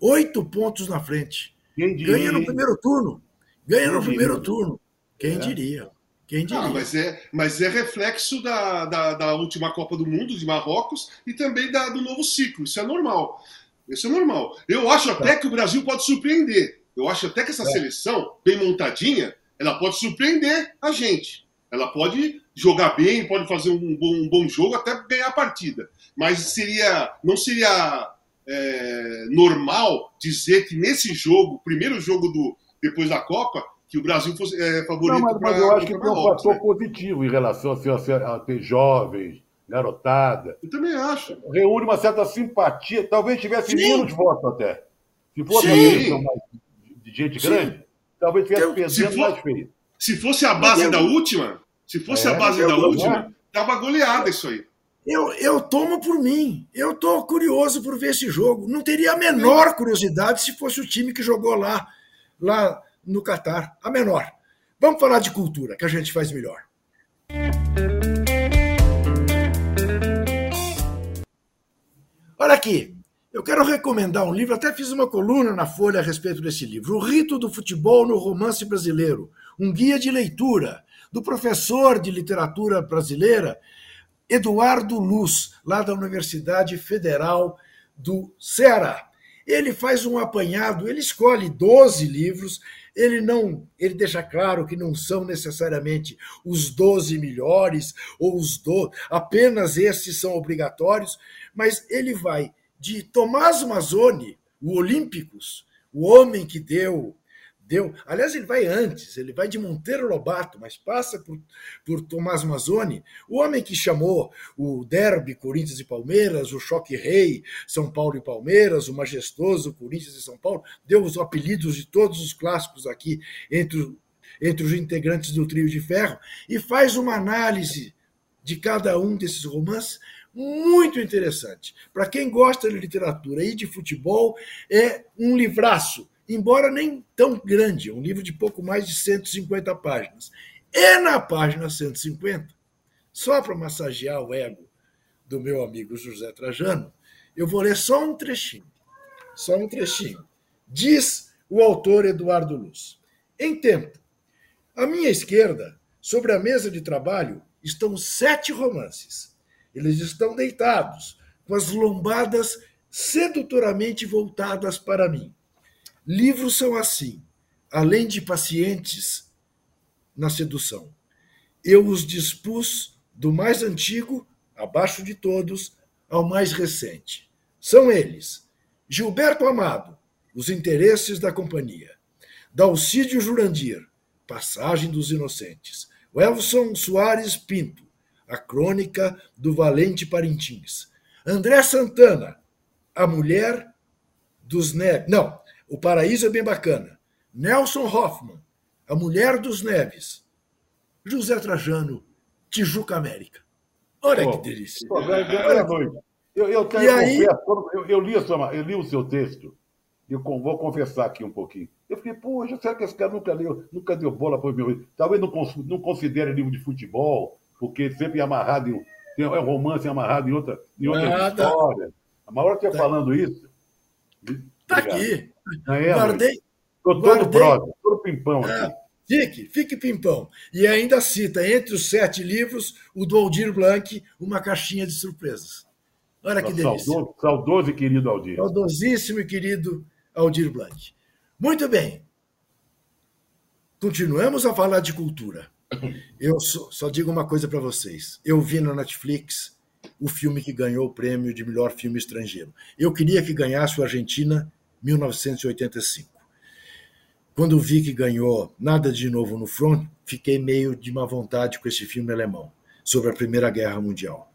Oito pontos na frente. Ganha no primeiro turno. Ganha Quem no diria? primeiro turno. Quem é. diria? Quem ah, diria? Ah,
mas, é, mas é reflexo da, da, da, última Copa do Mundo de Marrocos e também da, do novo ciclo. Isso é normal. Isso é normal. Eu acho até tá. que o Brasil pode surpreender. Eu acho até que essa é. seleção, bem montadinha, ela pode surpreender a gente. Ela pode jogar bem, pode fazer um bom, um bom jogo, até ganhar a partida. Mas seria, não seria é, normal dizer que nesse jogo, primeiro jogo do depois da Copa, que o Brasil fosse é, favorito. Não,
mas, pra, mas eu acho que tem um fator né? positivo em relação a, a ter jovens, garotada.
Eu também acho.
Reúne uma certa simpatia. Talvez tivesse menos votos até. Se fosse Sim. mais de gente Sim. grande, talvez tivesse perdendo mais feio.
Se fosse a base da última, se fosse é, a base da última, tava goleada isso aí.
Eu, eu tomo por mim. Eu tô curioso por ver esse jogo. Não teria a menor curiosidade se fosse o time que jogou lá, lá no Catar. A menor. Vamos falar de cultura, que a gente faz melhor. Olha aqui, eu quero recomendar um livro, até fiz uma coluna na Folha a respeito desse livro, O Rito do Futebol no Romance Brasileiro, um guia de leitura do professor de literatura brasileira Eduardo Luz, lá da Universidade Federal do Ceará. Ele faz um apanhado, ele escolhe 12 livros, ele não, ele deixa claro que não são necessariamente os 12 melhores ou os 12, apenas esses são obrigatórios, mas ele vai de Tomás Mazzoni, o Olímpicos, o homem que deu deu. Aliás, ele vai antes, ele vai de Monteiro Lobato, mas passa por, por Tomás Mazzoni, o homem que chamou o derby Corinthians e Palmeiras, o choque rei São Paulo e Palmeiras, o majestoso Corinthians e São Paulo, deu os apelidos de todos os clássicos aqui entre, entre os integrantes do trio de ferro, e faz uma análise de cada um desses romances muito interessante. Para quem gosta de literatura e de futebol, é um livraço, embora nem tão grande, um livro de pouco mais de 150 páginas. E na página 150, só para massagear o ego do meu amigo José Trajano, eu vou ler só um trechinho. Só um trechinho. Diz o autor Eduardo Luz. Em tempo, à minha esquerda, sobre a mesa de trabalho, estão sete romances Eles estão deitados, com as lombadas sedutoramente voltadas para mim. Livros são assim, além de pacientes na sedução. Eu os dispus do mais antigo, abaixo de todos, ao mais recente. São eles: Gilberto Amado, Os Interesses da Companhia, Dalcídio Jurandir, Passagem dos Inocentes, Welson Soares Pinto, A Crônica do Valente Parintins, André Santana, A Mulher dos Neves. Não, O Paraíso é bem bacana. Nelson Hoffman, A Mulher dos Neves. José Trajano, Tijuca América. Olha que delícia. Pô,
Olha noite. Eu, eu, eu, aí... eu, eu, li sua, eu li o seu texto, eu vou confessar aqui um pouquinho. Eu fiquei, poxa, será que esse cara nunca leu, nunca deu bola para o meu. Talvez não, não considere livro de futebol, porque sempre é amarrado em. É um romance amarrado em outra, em outra história. A maior que tá. falando isso.
Está aqui.
É, guardei. Estou todo brother, todo pimpão é. aqui.
Fique, fique pimpão. E ainda cita, entre os sete livros, o do Aldir Blanc, Uma Caixinha de Surpresas. Olha que delícia.
Saudoso, saudoso e querido Aldir.
Saudosíssimo e querido Aldir Blanc. Muito bem. Continuamos a falar de cultura. Eu só, só digo uma coisa para vocês. Eu vi na Netflix o filme que ganhou o prêmio de melhor filme estrangeiro. Eu queria que ganhasse o Argentina 1985. Quando vi que ganhou Nada de Novo no Front, fiquei meio de má vontade com esse filme alemão sobre a Primeira Guerra Mundial.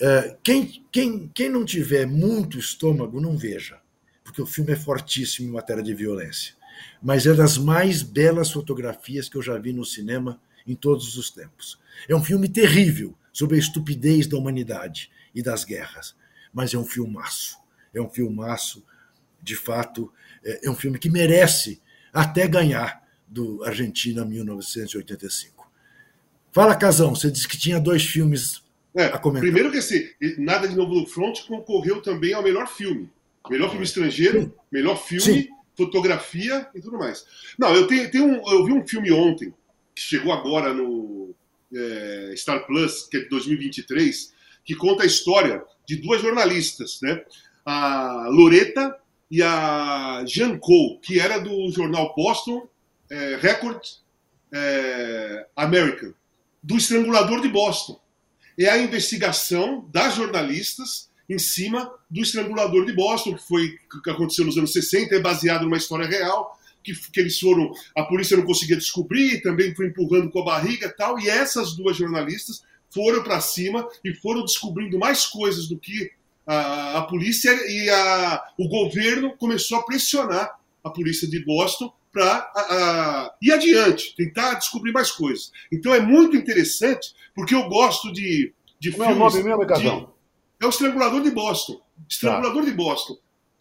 É, quem, quem, quem não tiver muito estômago, não veja porque o filme é fortíssimo em matéria de violência. Mas é das mais belas fotografias que eu já vi no cinema em todos os tempos. É um filme terrível sobre a estupidez da humanidade e das guerras, mas é um filmaço. É um filmaço, de fato, é, é um filme que merece até ganhar do Argentina 1985. Fala, Casão, você disse que tinha dois filmes
é, a comentar. Primeiro que esse Nada de Novo no Front concorreu também ao melhor filme. Melhor filme estrangeiro, Sim. melhor filme, Sim. Fotografia e tudo mais. Não, eu tenho, tenho um, eu vi um filme ontem, que chegou agora no é, Star Plus, que é de 2023, que conta a história de duas jornalistas, né? A Loreta e a Jean Cole, que era do jornal Boston é, Record é, American, do estrangulador de Boston. É a investigação das jornalistas em cima do estrangulador de Boston, que foi que aconteceu nos anos 60, é baseado numa história real, que, que eles foram, a polícia não conseguia descobrir, também foi empurrando com a barriga e tal, e essas duas jornalistas foram para cima e foram descobrindo mais coisas do que a, a polícia e a, o governo começou a pressionar a polícia de Boston para ir adiante, tentar descobrir mais coisas. Então é muito interessante, porque eu gosto de, de
Como filmes... é o nome mesmo?
É o Estrangulador de Boston. Estrangulador tá. de Boston.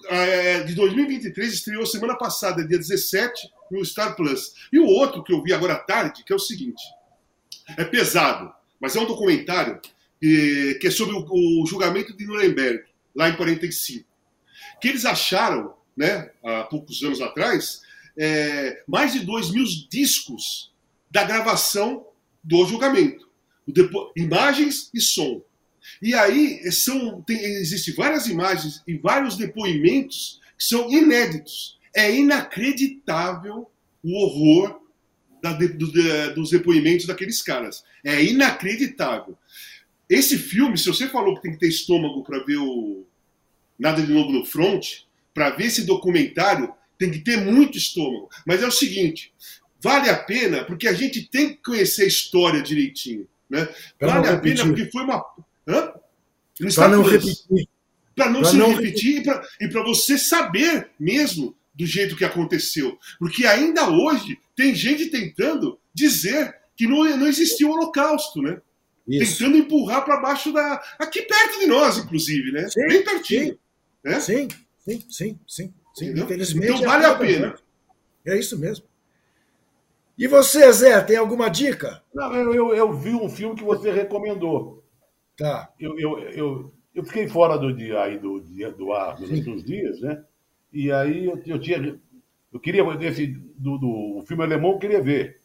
É, de 2023, estreou semana passada, dia 17, no Star Plus. E o outro que eu vi agora à tarde, que é o seguinte: é pesado, mas é um documentário que, que é sobre o, o, julgamento de Nuremberg, lá em 45. Que eles acharam, né, há poucos anos atrás, é, mais de 2 mil discos da gravação do julgamento. Imagens e som. E aí são, tem, existem várias imagens e vários depoimentos que são inéditos. É inacreditável o horror da, do, dos depoimentos daqueles caras. É inacreditável. Esse filme, se você falou que tem que ter estômago para ver o Nada de Novo no Front, para ver esse documentário, tem que ter muito estômago. Mas é o seguinte, vale a pena porque a gente tem que conhecer a história direitinho. Né? Vale a pena porque foi uma
para não repetir.
Para não pra se não repetir e para você saber mesmo do jeito que aconteceu. Porque ainda hoje tem gente tentando dizer que não, não existiu o Holocausto, né? Isso. Tentando empurrar para baixo da. Aqui perto de nós, inclusive, né? Sim, Bem pertinho.
Sim, né? sim, sim, sim, sim, sim.
Infelizmente. Então vale a pena.
É isso mesmo. E você, Zé, tem alguma dica?
Não, eu, eu, eu vi um filme que você recomendou.
Tá.
Eu, eu, eu, eu fiquei fora do dia aí do, dia, do ar durante uns dias, né? E aí eu, eu tinha. Eu queria, esse, do, do filme alemão eu queria ver,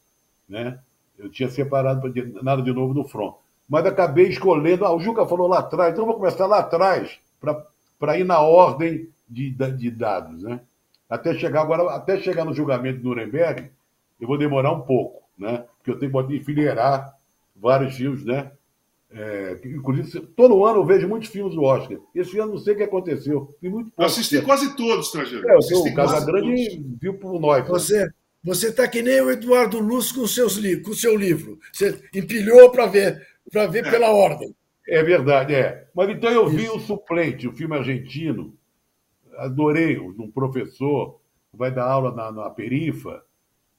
né? Eu tinha separado para nada de novo no front. mas acabei escolhendo. Ah, o Juca falou lá atrás, então eu vou começar lá atrás para ir na ordem de, de dados, né? Até chegar agora, até chegar no julgamento do Nuremberg, eu vou demorar um pouco, né? Porque eu tenho que enfileirar vários filmes, né? É, inclusive, todo ano eu vejo muitos filmes do Oscar. Esse ano não sei o que aconteceu.
Vi muito eu assisti quase todos, estrangeiro.
É, o Casagrande viu por nós.
Né? Você você está que nem o Eduardo Luz com, seus, com o seu livro. Você empilhou para ver, para ver pela ordem.
É verdade, é. Mas então eu vi Isso. o Suplente, o filme argentino. Adorei, um professor vai dar aula na, na perifa.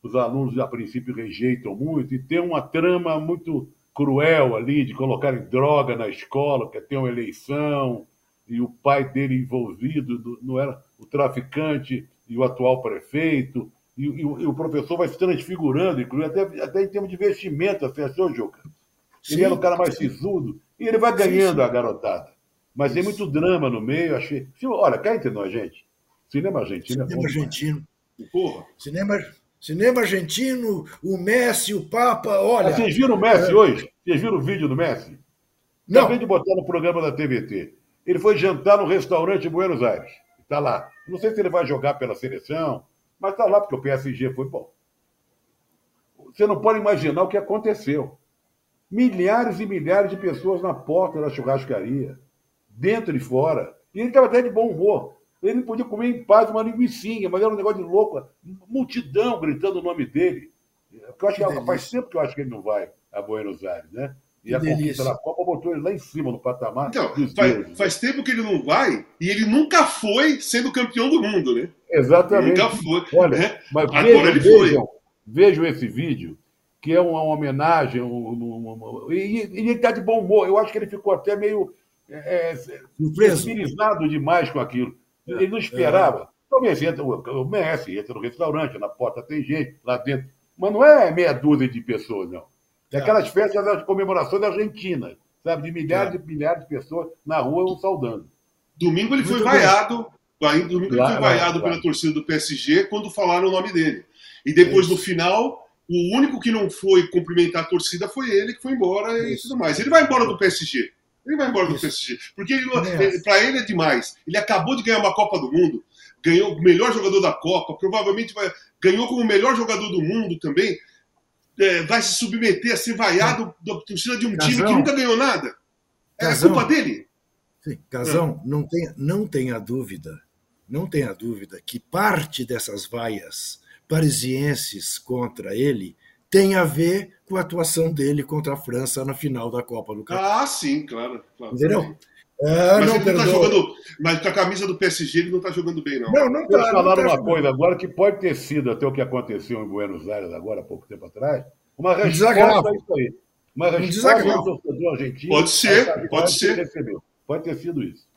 Os alunos, a princípio, rejeitam muito, e tem uma trama muito cruel ali de colocarem droga na escola, que tem uma eleição, e o pai dele envolvido, não era o traficante e o atual prefeito, e, e, e o professor vai se transfigurando, inclusive até, até em termos de vestimento, assim, assim, Juca. Ele era o cara mais sisudo, e ele vai ganhando sim, sim. a garotada. Mas tem muito drama no meio, achei. Olha, cá entre nós, gente. Cinema argentino
Cinema é bom, argentino. Porra. Cinema, cinema argentino, o Messi, o Papa, olha.
Vocês viram o Messi é... hoje? Vocês viram o vídeo do Messi? Não. Acabei de botar no programa da TVT. Ele foi jantar no restaurante em Buenos Aires. Está lá. Não sei se ele vai jogar pela seleção, mas está lá porque o PSG foi bom. Você não pode imaginar o que aconteceu. Milhares e milhares de pessoas na porta da churrascaria, dentro e fora. E ele estava até de bom humor. Ele podia comer em paz uma linguiça, mas era um negócio de louco. Multidão gritando o nome dele. Eu acho que, que faz tempo que eu acho que ele não vai a Buenos Aires, né? E a conquista da Copa botou ele lá em cima no patamar.
Então, faz, faz, tempo que ele não vai e ele nunca foi sendo campeão do mundo, né?
Exatamente.
Ele nunca foi.
Olha, né? mas Agora vejam, ele vejam, foi. Vejam esse vídeo, que é uma homenagem, um, um, um, e, e, ele está de bom humor. Eu acho que ele ficou até meio é, sensibilizado demais com aquilo. Ele não esperava. É. Talvez entra o Messi, entra no restaurante, na porta tem gente, lá dentro. Mas não é meia dúzia de pessoas, não. É aquelas festas de comemoração da Argentina, sabe? De milhares é. e milhares de pessoas na rua saudando.
Domingo ele foi vaiado. Domingo ele foi vaiado pela torcida do PSG quando falaram o nome dele. E depois, no final, o único que não foi cumprimentar a torcida foi ele, que foi embora Isso. e tudo mais. Ele vai embora do PSG. Ele vai embora Isso. do PSG. Porque é. para ele é demais. Ele acabou de ganhar uma Copa do Mundo, ganhou o melhor jogador da Copa, provavelmente vai, ganhou como o melhor jogador do mundo também é, vai se submeter a ser vaiado da torcida de um time que nunca ganhou nada? É Casão. culpa dele?
Sim, Casão, é. não, tenha, não tenha dúvida, não tenha dúvida que parte dessas vaias parisienses contra ele tem a ver com a atuação dele contra a França na final da Copa do
Catar. Ah, sim, claro. claro
Entendeu?
Ah, mas não, ele não tá jogando. Mas com a camisa do PSG ele não está jogando bem, não.
Não, não tá. Eles falaram tá uma coisa agora que pode ter sido até o que aconteceu em Buenos Aires agora há pouco tempo atrás. Uma resposta a isso aí. Uma resposta
um torcedor argentino. Pode ser, pode ser.
Recebeu. Pode ter sido isso.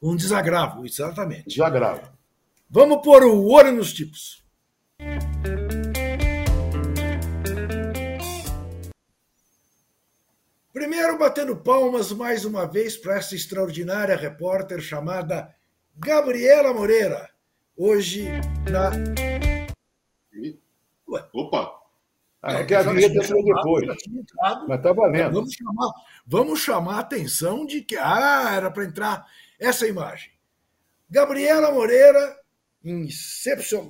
Um desagravo, exatamente.
Desagravo.
Vamos pôr o olho nos tipos. Primeiro, batendo palmas mais uma vez para essa extraordinária repórter chamada Gabriela Moreira. Hoje na.
Ué. Opa!
Ah, é que a vinheta entrou depois. Mas está valendo.
Vamos chamar, vamos chamar a atenção de que ah, era para entrar essa imagem. Gabriela Moreira,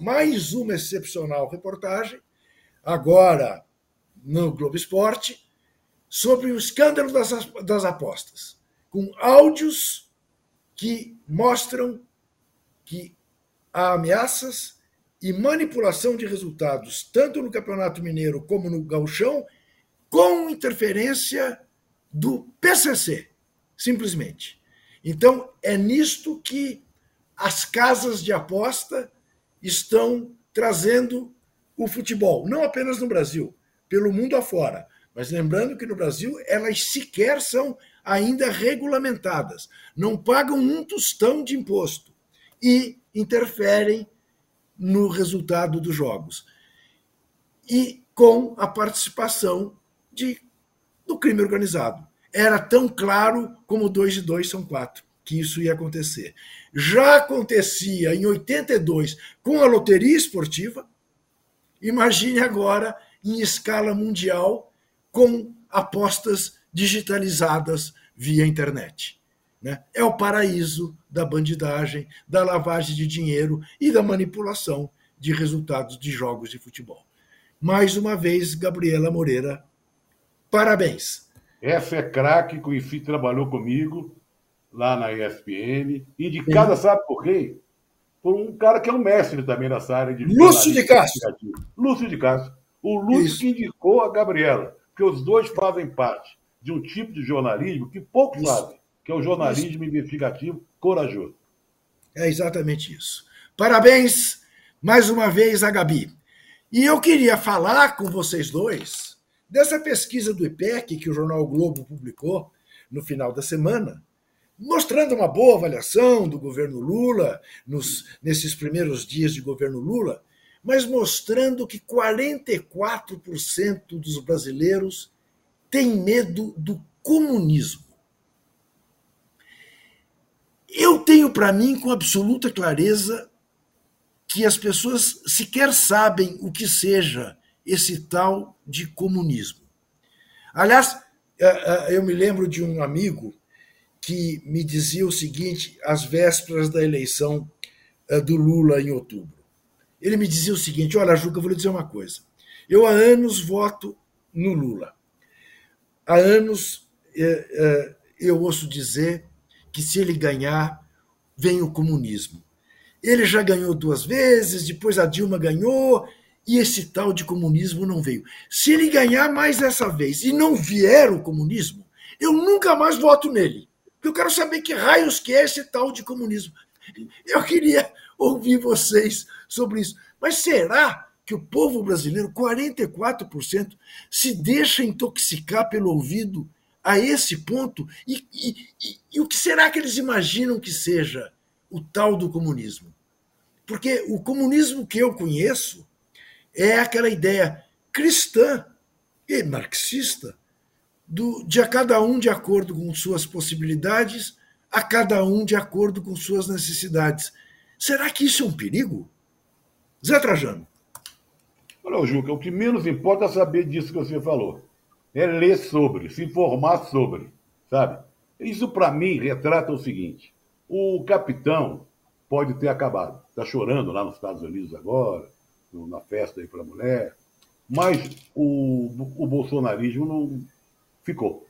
mais uma excepcional reportagem, agora no Globo Esporte, sobre o escândalo das, das apostas, com áudios que mostram que há ameaças e manipulação de resultados, tanto no Campeonato Mineiro como no Gauchão, com interferência do PCC, simplesmente. Então, é nisto que as casas de aposta estão trazendo o futebol, não apenas no Brasil, pelo mundo afora. Mas lembrando que no Brasil elas sequer são ainda regulamentadas, não pagam um tostão de imposto e interferem no resultado dos jogos. E com a participação de, do crime organizado. Era tão claro como dois e dois são quatro que isso ia acontecer. Já acontecia em 82 com a loteria esportiva. Imagine agora em escala mundial com apostas digitalizadas via internet. Né? É o paraíso da bandidagem, da lavagem de dinheiro e da manipulação de resultados de jogos de futebol. Mais uma vez, Gabriela Moreira, parabéns.
Essa é craque, conheci, trabalhou comigo lá na ESPN, indicada, Sim. sabe por quê? Por um cara que é um mestre também nessa área de.
Lúcio de Castro.
Lúcio de Castro. O Lúcio Isso. que indicou a Gabriela, porque os dois fazem parte de um tipo de jornalismo que poucos Isso. fazem, que é o jornalismo isso. investigativo corajoso.
É exatamente isso. Parabéns mais uma vez a Gabi. E eu queria falar com vocês dois dessa pesquisa do IPEC que o jornal o Globo publicou no final da semana, mostrando uma boa avaliação do governo Lula nos, nesses primeiros dias de governo Lula, mas mostrando que 44% dos brasileiros têm medo do comunismo. Eu tenho para mim com absoluta clareza que as pessoas sequer sabem o que seja esse tal de comunismo. Aliás, é, é, eu me lembro de um amigo que me dizia o seguinte, às vésperas da eleição é, do Lula em outubro. Ele me dizia o seguinte: Olha, Juca, eu vou lhe dizer uma coisa. Eu há anos voto no Lula. Há anos eu ouço dizer que se ele ganhar, vem o comunismo. Ele já ganhou duas vezes, depois a Dilma ganhou, e esse tal de comunismo não veio. Se ele ganhar mais essa vez e não vier o comunismo, eu nunca mais voto nele. Eu quero saber que raios que é esse tal de comunismo. Eu queria ouvir vocês sobre isso. Mas será que o povo brasileiro, 44%, se deixa intoxicar pelo ouvido a esse ponto? E, e, e, e o que será que eles imaginam que seja o tal do comunismo? Porque o comunismo que eu conheço é aquela ideia cristã e marxista do, de a cada um de acordo com suas possibilidades, a cada um de acordo com suas necessidades. Será que isso é um perigo? Zé Trajano.
Olha, Juca, o que menos importa é saber disso que você falou. É ler sobre, se informar sobre, sabe? Isso, para mim, retrata o seguinte: o capitão pode ter acabado. Está chorando lá nos Estados Unidos agora, na festa aí para a mulher. Mas o, o bolsonarismo não ficou.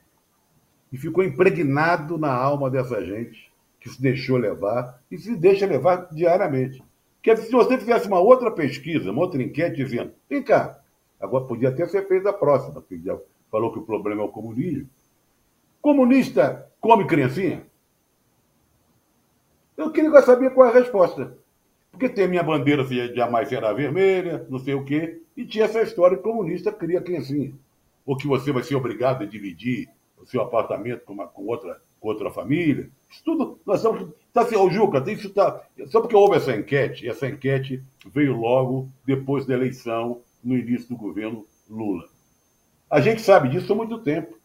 E ficou impregnado na alma dessa gente que se deixou levar e se deixa levar diariamente. Porque se você fizesse uma outra pesquisa, uma outra enquete dizendo, vem cá, agora podia até ser feita a próxima, porque já falou que o problema é o comunismo. Comunista come criancinha? Eu queria saber qual é a resposta. Porque tem minha bandeira jamais será vermelha, não sei o quê, e tinha essa história que comunista cria criancinha. Ou que você vai ser obrigado a dividir o seu apartamento com, uma, com outra, com outra família. Isso tudo, nós estamos. Tá assim, ô Juca, isso tá. Só porque houve essa enquete, e essa enquete veio logo depois da eleição, no início do governo Lula. A gente sabe disso há muito tempo.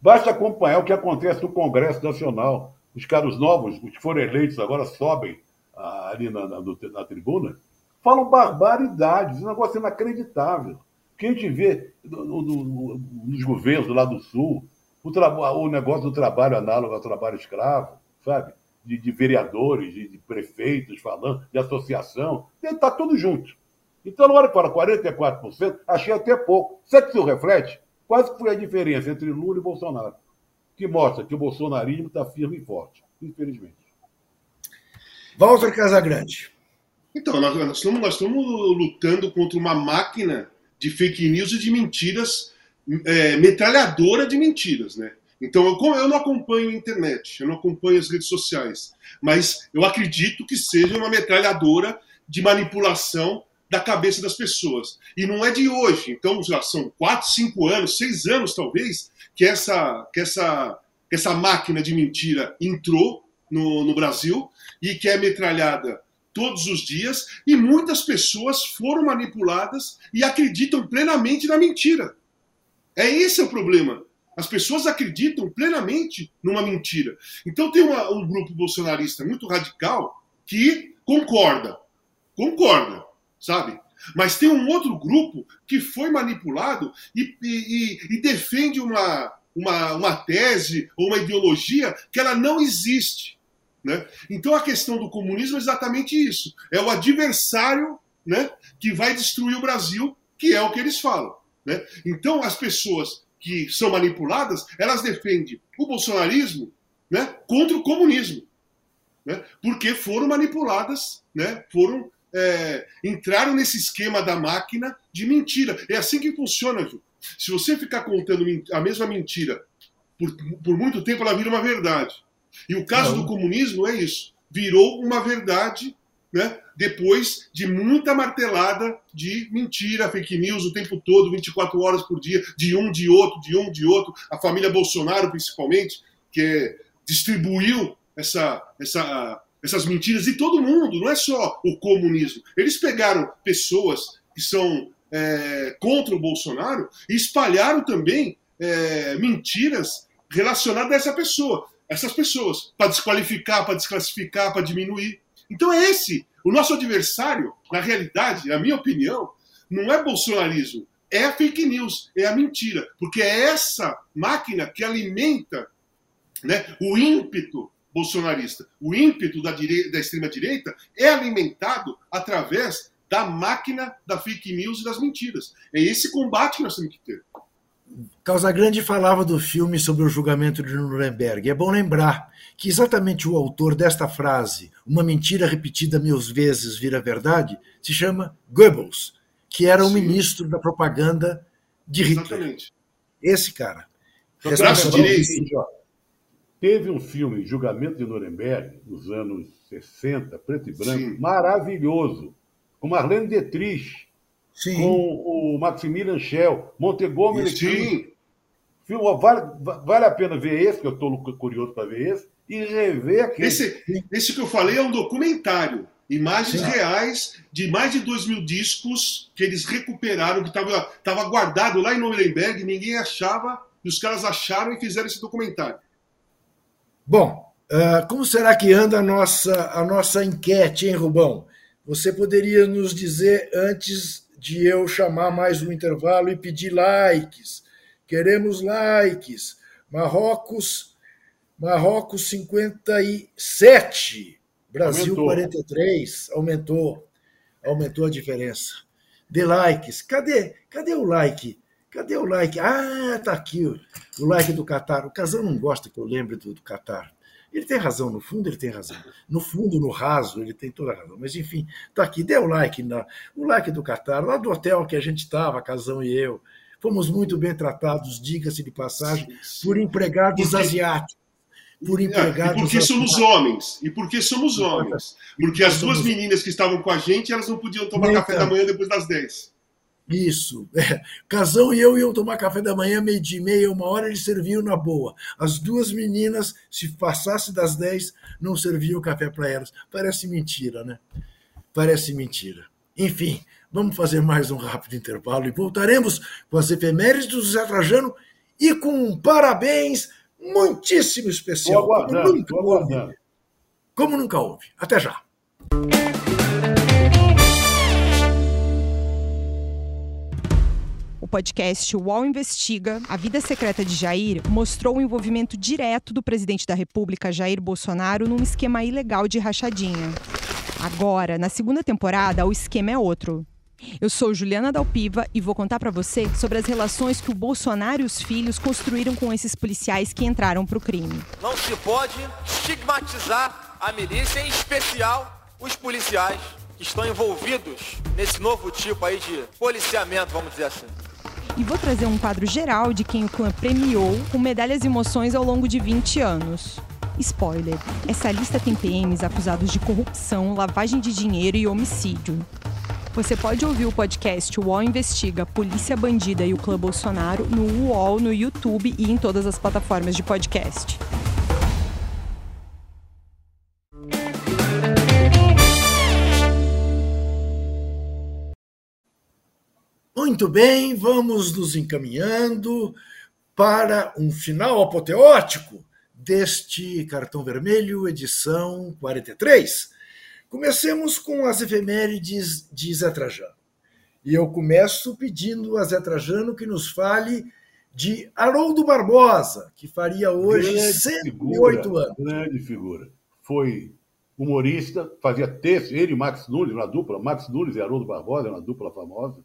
Basta acompanhar o que acontece no Congresso Nacional os caras novos, os que foram eleitos agora sobem ah, ali na, na, na, tribuna, falam barbaridades, um negócio inacreditável. Que a gente vê no, no, nos governos lado do Sul, o, o, negócio do trabalho análogo ao trabalho escravo, sabe? De, de vereadores, de, de, prefeitos falando, de associação, está tudo junto. Então, na hora que fala 44%, achei até pouco. Sabe o que isso reflete? Quase que foi a diferença entre Lula e Bolsonaro que mostra que o bolsonarismo está firme e forte, infelizmente.
Walter Casagrande.
Então, nós, nós, estamos, nós estamos lutando contra uma máquina de fake news e de mentiras, é, metralhadora de mentiras, né? Então, eu, eu não acompanho a internet, eu não acompanho as redes sociais, mas eu acredito que seja uma metralhadora de manipulação da cabeça das pessoas. E não é de hoje. Então, já são quatro, cinco anos, seis anos talvez, que essa, que essa, que essa máquina de mentira entrou no, no Brasil e que é metralhada todos os dias. E muitas pessoas foram manipuladas e acreditam plenamente na mentira. É esse o problema. As pessoas acreditam plenamente numa mentira. Então tem uma, um grupo bolsonarista muito radical que concorda. Concorda sabe? Mas tem um outro grupo que foi manipulado e, e, e defende uma, uma, uma tese ou uma ideologia que ela não existe. Né? Então a questão do comunismo é exatamente isso: é o adversário né, que vai destruir o Brasil, que é o que eles falam. Né? Então as pessoas que são manipuladas, elas defendem o bolsonarismo né, contra o comunismo, né, porque foram manipuladas, né, foram é, entraram nesse esquema da máquina de mentira. É assim que funciona, Ju. Se você ficar contando a mesma mentira por, por muito tempo, ela vira uma verdade. E o caso Não. do comunismo é isso. Virou uma verdade né, depois de muita martelada de mentira, fake news o tempo todo, 24 horas por dia, de um, de outro, de um, de outro. A família Bolsonaro, principalmente, que distribuiu essa, essa, essas mentiras, e todo mundo, não é só o comunismo. Eles pegaram pessoas que são é, contra o Bolsonaro e espalharam também é, mentiras relacionadas a essa pessoa, essas pessoas, para desqualificar, para desclassificar, para diminuir. Então é esse. O nosso adversário, na realidade, na minha opinião, não é bolsonarismo, é a fake news, é a mentira. Porque é essa máquina que alimenta né, o ímpeto bolsonarista. O ímpeto da, da extrema-direita é alimentado através da máquina da fake news e das mentiras. É esse combate que nós temos que ter.
Casagrande falava do filme sobre o julgamento de Nuremberg. É bom lembrar que exatamente o autor desta frase, uma mentira repetida mil vezes vira verdade, se chama Goebbels, que era o ministro da propaganda de Hitler. Exatamente. Esse cara.
Teve um filme, Julgamento de Nuremberg, nos anos 60, preto e branco, Sim. maravilhoso, com Marlene Dietrich, Sim. com o Maximilian Schell, Montgomery Sim. Filme, vale, vale a pena ver esse, que eu estou curioso para ver esse, e rever aquele.
Esse, esse que eu falei é um documentário. Imagens Sim. reais de mais de dois mil discos que eles recuperaram, que estava guardado lá em Nuremberg, ninguém achava, e os caras acharam e fizeram esse documentário.
Bom, uh, como será que anda a nossa, a nossa enquete, hein, Rubão? Você poderia nos dizer antes de eu chamar mais um intervalo e pedir likes. Queremos likes. Marrocos Marrocos 57, Brasil aumentou. 43, aumentou. Aumentou a diferença. Dê likes. Cadê? Cadê o like? Cadê o like? Ah, tá aqui o, o like do Catar. O Casão não gosta que eu lembre do, do Catar. Ele tem razão, no fundo ele tem razão. No fundo, no raso, ele tem toda a razão. Mas enfim, tá aqui, dê o like, na, o like do Catar, lá do hotel que a gente estava, Casão e eu. Fomos muito bem tratados, diga-se de passagem, por empregados asiáticos
por empregados. É, e porque somos homens. E porque somos homens. Porque as duas meninas que estavam com a gente, elas não podiam tomar café da manhã depois das 10.
Isso. É. Casão e eu iam tomar café da manhã, meio dia e meia, uma hora, eles serviam na boa. As duas meninas, se passasse das 10, não serviam café para elas. Parece mentira, né? Parece mentira. Enfim, vamos fazer mais um rápido intervalo e voltaremos com as efemérides do Zé Trajano e com um parabéns muitíssimo especial, como nunca houve. Como nunca houve. Até já.
O podcast UOL Investiga, A Vida Secreta de Jair, mostrou o envolvimento direto do presidente da República, Jair Bolsonaro, num esquema ilegal de rachadinha. Agora, na segunda temporada, o esquema é outro. Eu sou Juliana Dalpiva e vou contar para você sobre as relações que o Bolsonaro e os filhos construíram com esses policiais que entraram para o crime.
Não se pode estigmatizar a milícia, em especial os policiais que estão envolvidos nesse novo tipo aí de policiamento, vamos dizer assim.
E vou trazer um quadro geral de quem o clã premiou com medalhas e emoções ao longo de 20 anos. Spoiler: essa lista tem PMs acusados de corrupção, lavagem de dinheiro e homicídio. Você pode ouvir o podcast UOL Investiga, Polícia Bandida e o Clã Bolsonaro no UOL, no YouTube e em todas as plataformas de podcast.
Muito bem, vamos nos encaminhando para um final apoteótico deste cartão vermelho, edição 43. Comecemos com as efemérides de Zé Trajano. E eu começo pedindo a Zé Trajano que nos fale de Haroldo Barbosa, que faria hoje grande 108
figura,
anos.
Grande figura. Foi humorista, fazia texto, ele e Max Nunes, uma dupla, Max Nunes e Haroldo Barbosa, uma dupla famosa.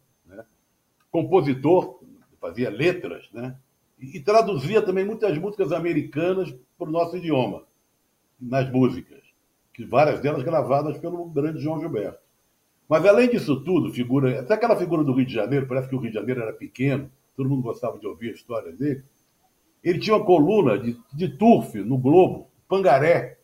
Compositor, fazia letras, né? E, e traduzia também muitas músicas americanas para o nosso idioma, nas músicas, que várias delas gravadas pelo grande João Gilberto. Mas além disso tudo, figura, até aquela figura do Rio de Janeiro, parece que o Rio de Janeiro era pequeno, todo mundo gostava de ouvir a história dele. Ele tinha uma coluna de, de turf no Globo, Pangaré.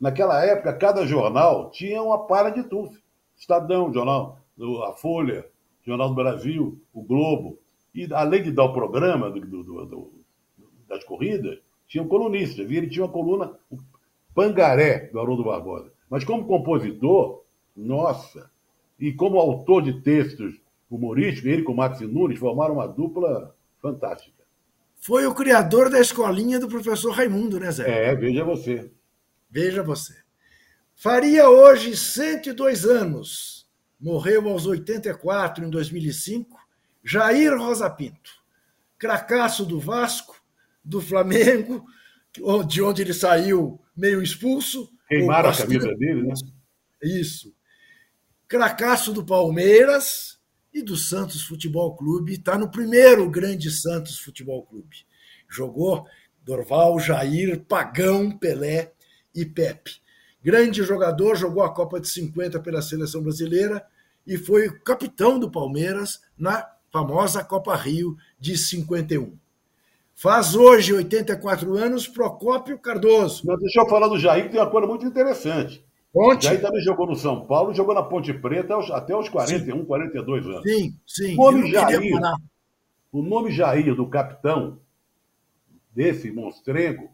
Naquela época, cada jornal tinha uma para de turf. Estadão, jornal, a Folha, Jornal do Brasil, o Globo. E além de dar o programa do, do, do, das corridas, tinham colunistas. E ele tinha uma coluna, o Pangaré, do Haroldo Barbosa. Mas como compositor, nossa! E como autor de textos humorístico, ele com o Max Nunes formaram uma dupla fantástica.
Foi o criador da escolinha do professor Raimundo, né, Zé?
É, veja você.
Veja você. Faria hoje 102 anos. Morreu aos 84 em 2005. Jair Rosa Pinto. Cracaço do Vasco, do Flamengo, de onde ele saiu meio expulso.
Queimaram a camisa dele, né?
Isso. Cracaço do Palmeiras e do Santos Futebol Clube. Está no primeiro grande Santos Futebol Clube. Jogou Dorval, Jair, Pagão, Pelé e Pepe. Grande jogador, jogou a Copa de 50 pela seleção brasileira e foi capitão do Palmeiras na famosa Copa Rio de 51. Faz hoje 84 anos Procópio Cardoso.
Mas deixa eu falar do Jair, que tem uma coisa muito interessante. Ponte. Jair também jogou no São Paulo, jogou na Ponte Preta até os 41, sim. 42 anos.
Sim, sim.
O nome, Jair, o nome Jair do capitão desse monstrengo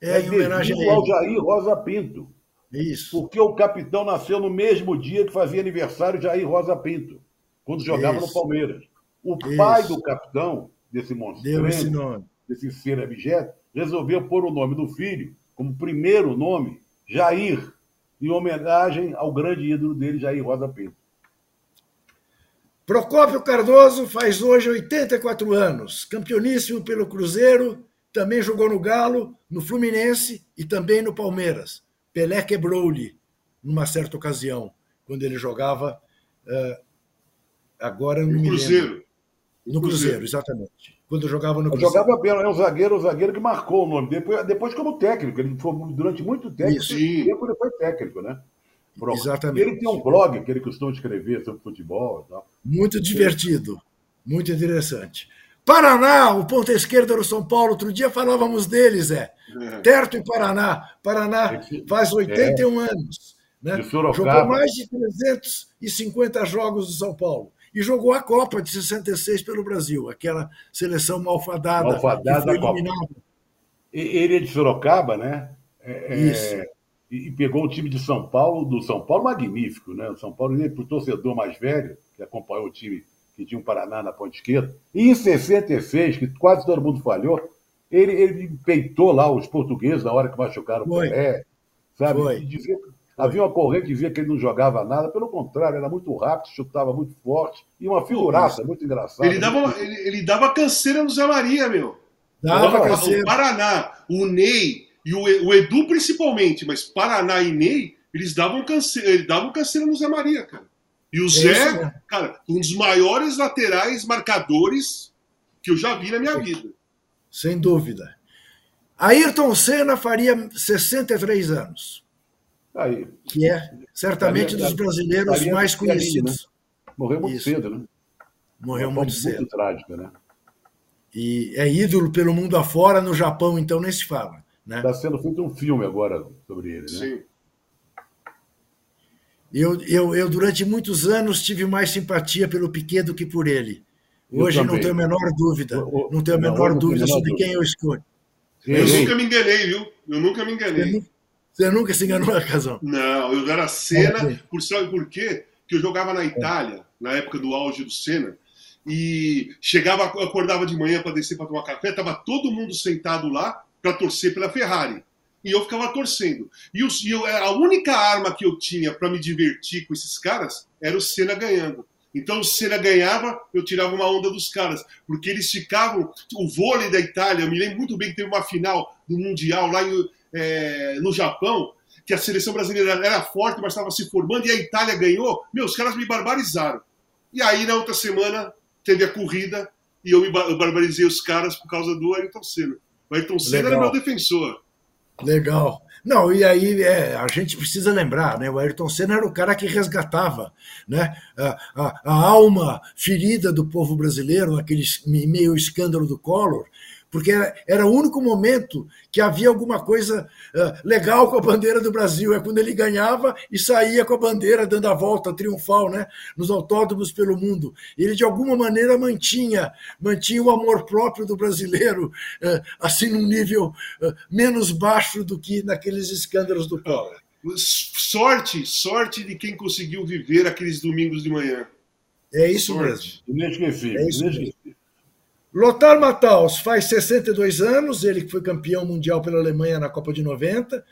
é, é em homenagem
ao Jair Rosa Pinto.
Isso.
Porque o capitão nasceu no mesmo dia que fazia aniversário Jair Rosa Pinto, quando jogava Isso. no Palmeiras. O Isso. pai do capitão, desse monstrengo, desse ser abjeto, resolveu pôr o nome do filho como primeiro nome Jair, em homenagem ao grande ídolo dele, Jair Rosa Pinto.
Procópio Cardoso faz hoje 84 anos, campeoníssimo pelo Cruzeiro, também jogou no Galo, no Fluminense e também no Palmeiras. Pelé quebrou-lhe numa certa ocasião, quando ele jogava. Uh, agora no
Cruzeiro.
No Cruzeiro, Cruzeiro, exatamente quando jogava no
Cruzeiro. Jogava bem, é um zagueiro, um zagueiro que marcou o nome. Depois, depois como técnico, ele foi durante muito tempo, Isso. tempo ele foi técnico, né?
Pro... Exatamente.
Ele tem um blog que ele costuma escrever sobre futebol. Tal.
Muito divertido, muito interessante. Paraná, o ponta esquerda do São Paulo, outro dia falávamos dele, Zé. É. Terto em Paraná. Paraná faz 81 é. anos. Né? Jogou mais de 350 jogos do São Paulo e jogou a Copa de 66 pelo Brasil, aquela seleção malfadada, malfadada que foi eliminada.
Ele é de Sorocaba, né? É, é, Isso. E pegou o time de São Paulo, do São Paulo magnífico, né? O São Paulo, para o torcedor mais velho, que acompanhou o time que tinha um Paraná na ponta esquerda, e em 66, que quase todo mundo falhou, ele, ele peitou lá os portugueses na hora que machucaram o Pelé, sabe? Foi. E dizia, Havia uma corrente que dizia que ele não jogava nada, pelo contrário, era muito rápido, chutava muito forte e uma figuraça muito engraçada.
Ele dava, ele, ele dava canseira no Zé Maria, meu.
Dava canseira.
O Paraná, o Ney e o, o Edu principalmente, mas Paraná e Ney, eles davam canseira, eles davam canseira no Zé Maria, cara. E o Zé, Isso, cara, um dos maiores laterais marcadores que eu já vi na minha vida.
Sem dúvida. Ayrton Senna faria 63 anos.
Aí.
Que é certamente dos brasileiros mais conhecidos.
né? Morreu muito Isso. cedo, né?
Morreu muito cedo. Muito
trágica, né?
E é ídolo pelo mundo afora, no Japão, então nem se fala. Está né?
Tá sendo feito um filme agora sobre ele, né?
Sim.
Eu, eu, eu, durante muitos anos, tive mais simpatia pelo Piquet do que por ele. Hoje não tenho a menor dúvida. O, não tenho a menor não, dúvida sobre quem eu escolho.
Eu nunca me enganei, viu? Eu nunca me enganei.
Você nunca se enganou, Casão?
Não, eu era Senna, por, sabe por quê? Porque eu jogava na Itália, na época do auge do Senna, e chegava, acordava de manhã para descer para tomar café, tava todo mundo sentado lá para torcer pela Ferrari. E eu ficava torcendo. E, os, e eu, a única arma que eu tinha para me divertir com esses caras era o Senna ganhando. Então, se ele ganhava, eu tirava uma onda dos caras, porque eles ficavam. O vôlei da Itália, eu me lembro muito bem que teve uma final do Mundial lá em, é, no Japão, que a seleção brasileira era forte, mas estava se formando, e a Itália ganhou. Meu, os caras me barbarizaram. E aí, na outra semana, teve a corrida, e eu, me, eu barbarizei os caras por causa do Ayrton Senna. O Ayrton Senna Legal. era meu defensor.
Legal. Não, e aí é, a gente precisa lembrar, né? O Ayrton Senna era o cara que resgatava né? a, a, a alma ferida do povo brasileiro naquele meio escândalo do Collor, porque era o único momento que havia alguma coisa uh, legal com a bandeira do Brasil. É quando ele ganhava e saía com a bandeira dando a volta triunfal né, nos autódromos pelo mundo. Ele, de alguma maneira, mantinha, mantinha o amor próprio do brasileiro, uh, assim, num nível uh, menos baixo do que naqueles escândalos do Collor.
Sorte, sorte de quem conseguiu viver aqueles domingos de manhã.
É isso sorte. mesmo. É isso mesmo. Lothar Matthaus faz 62 anos, ele foi campeão mundial pela Alemanha na Copa de 90,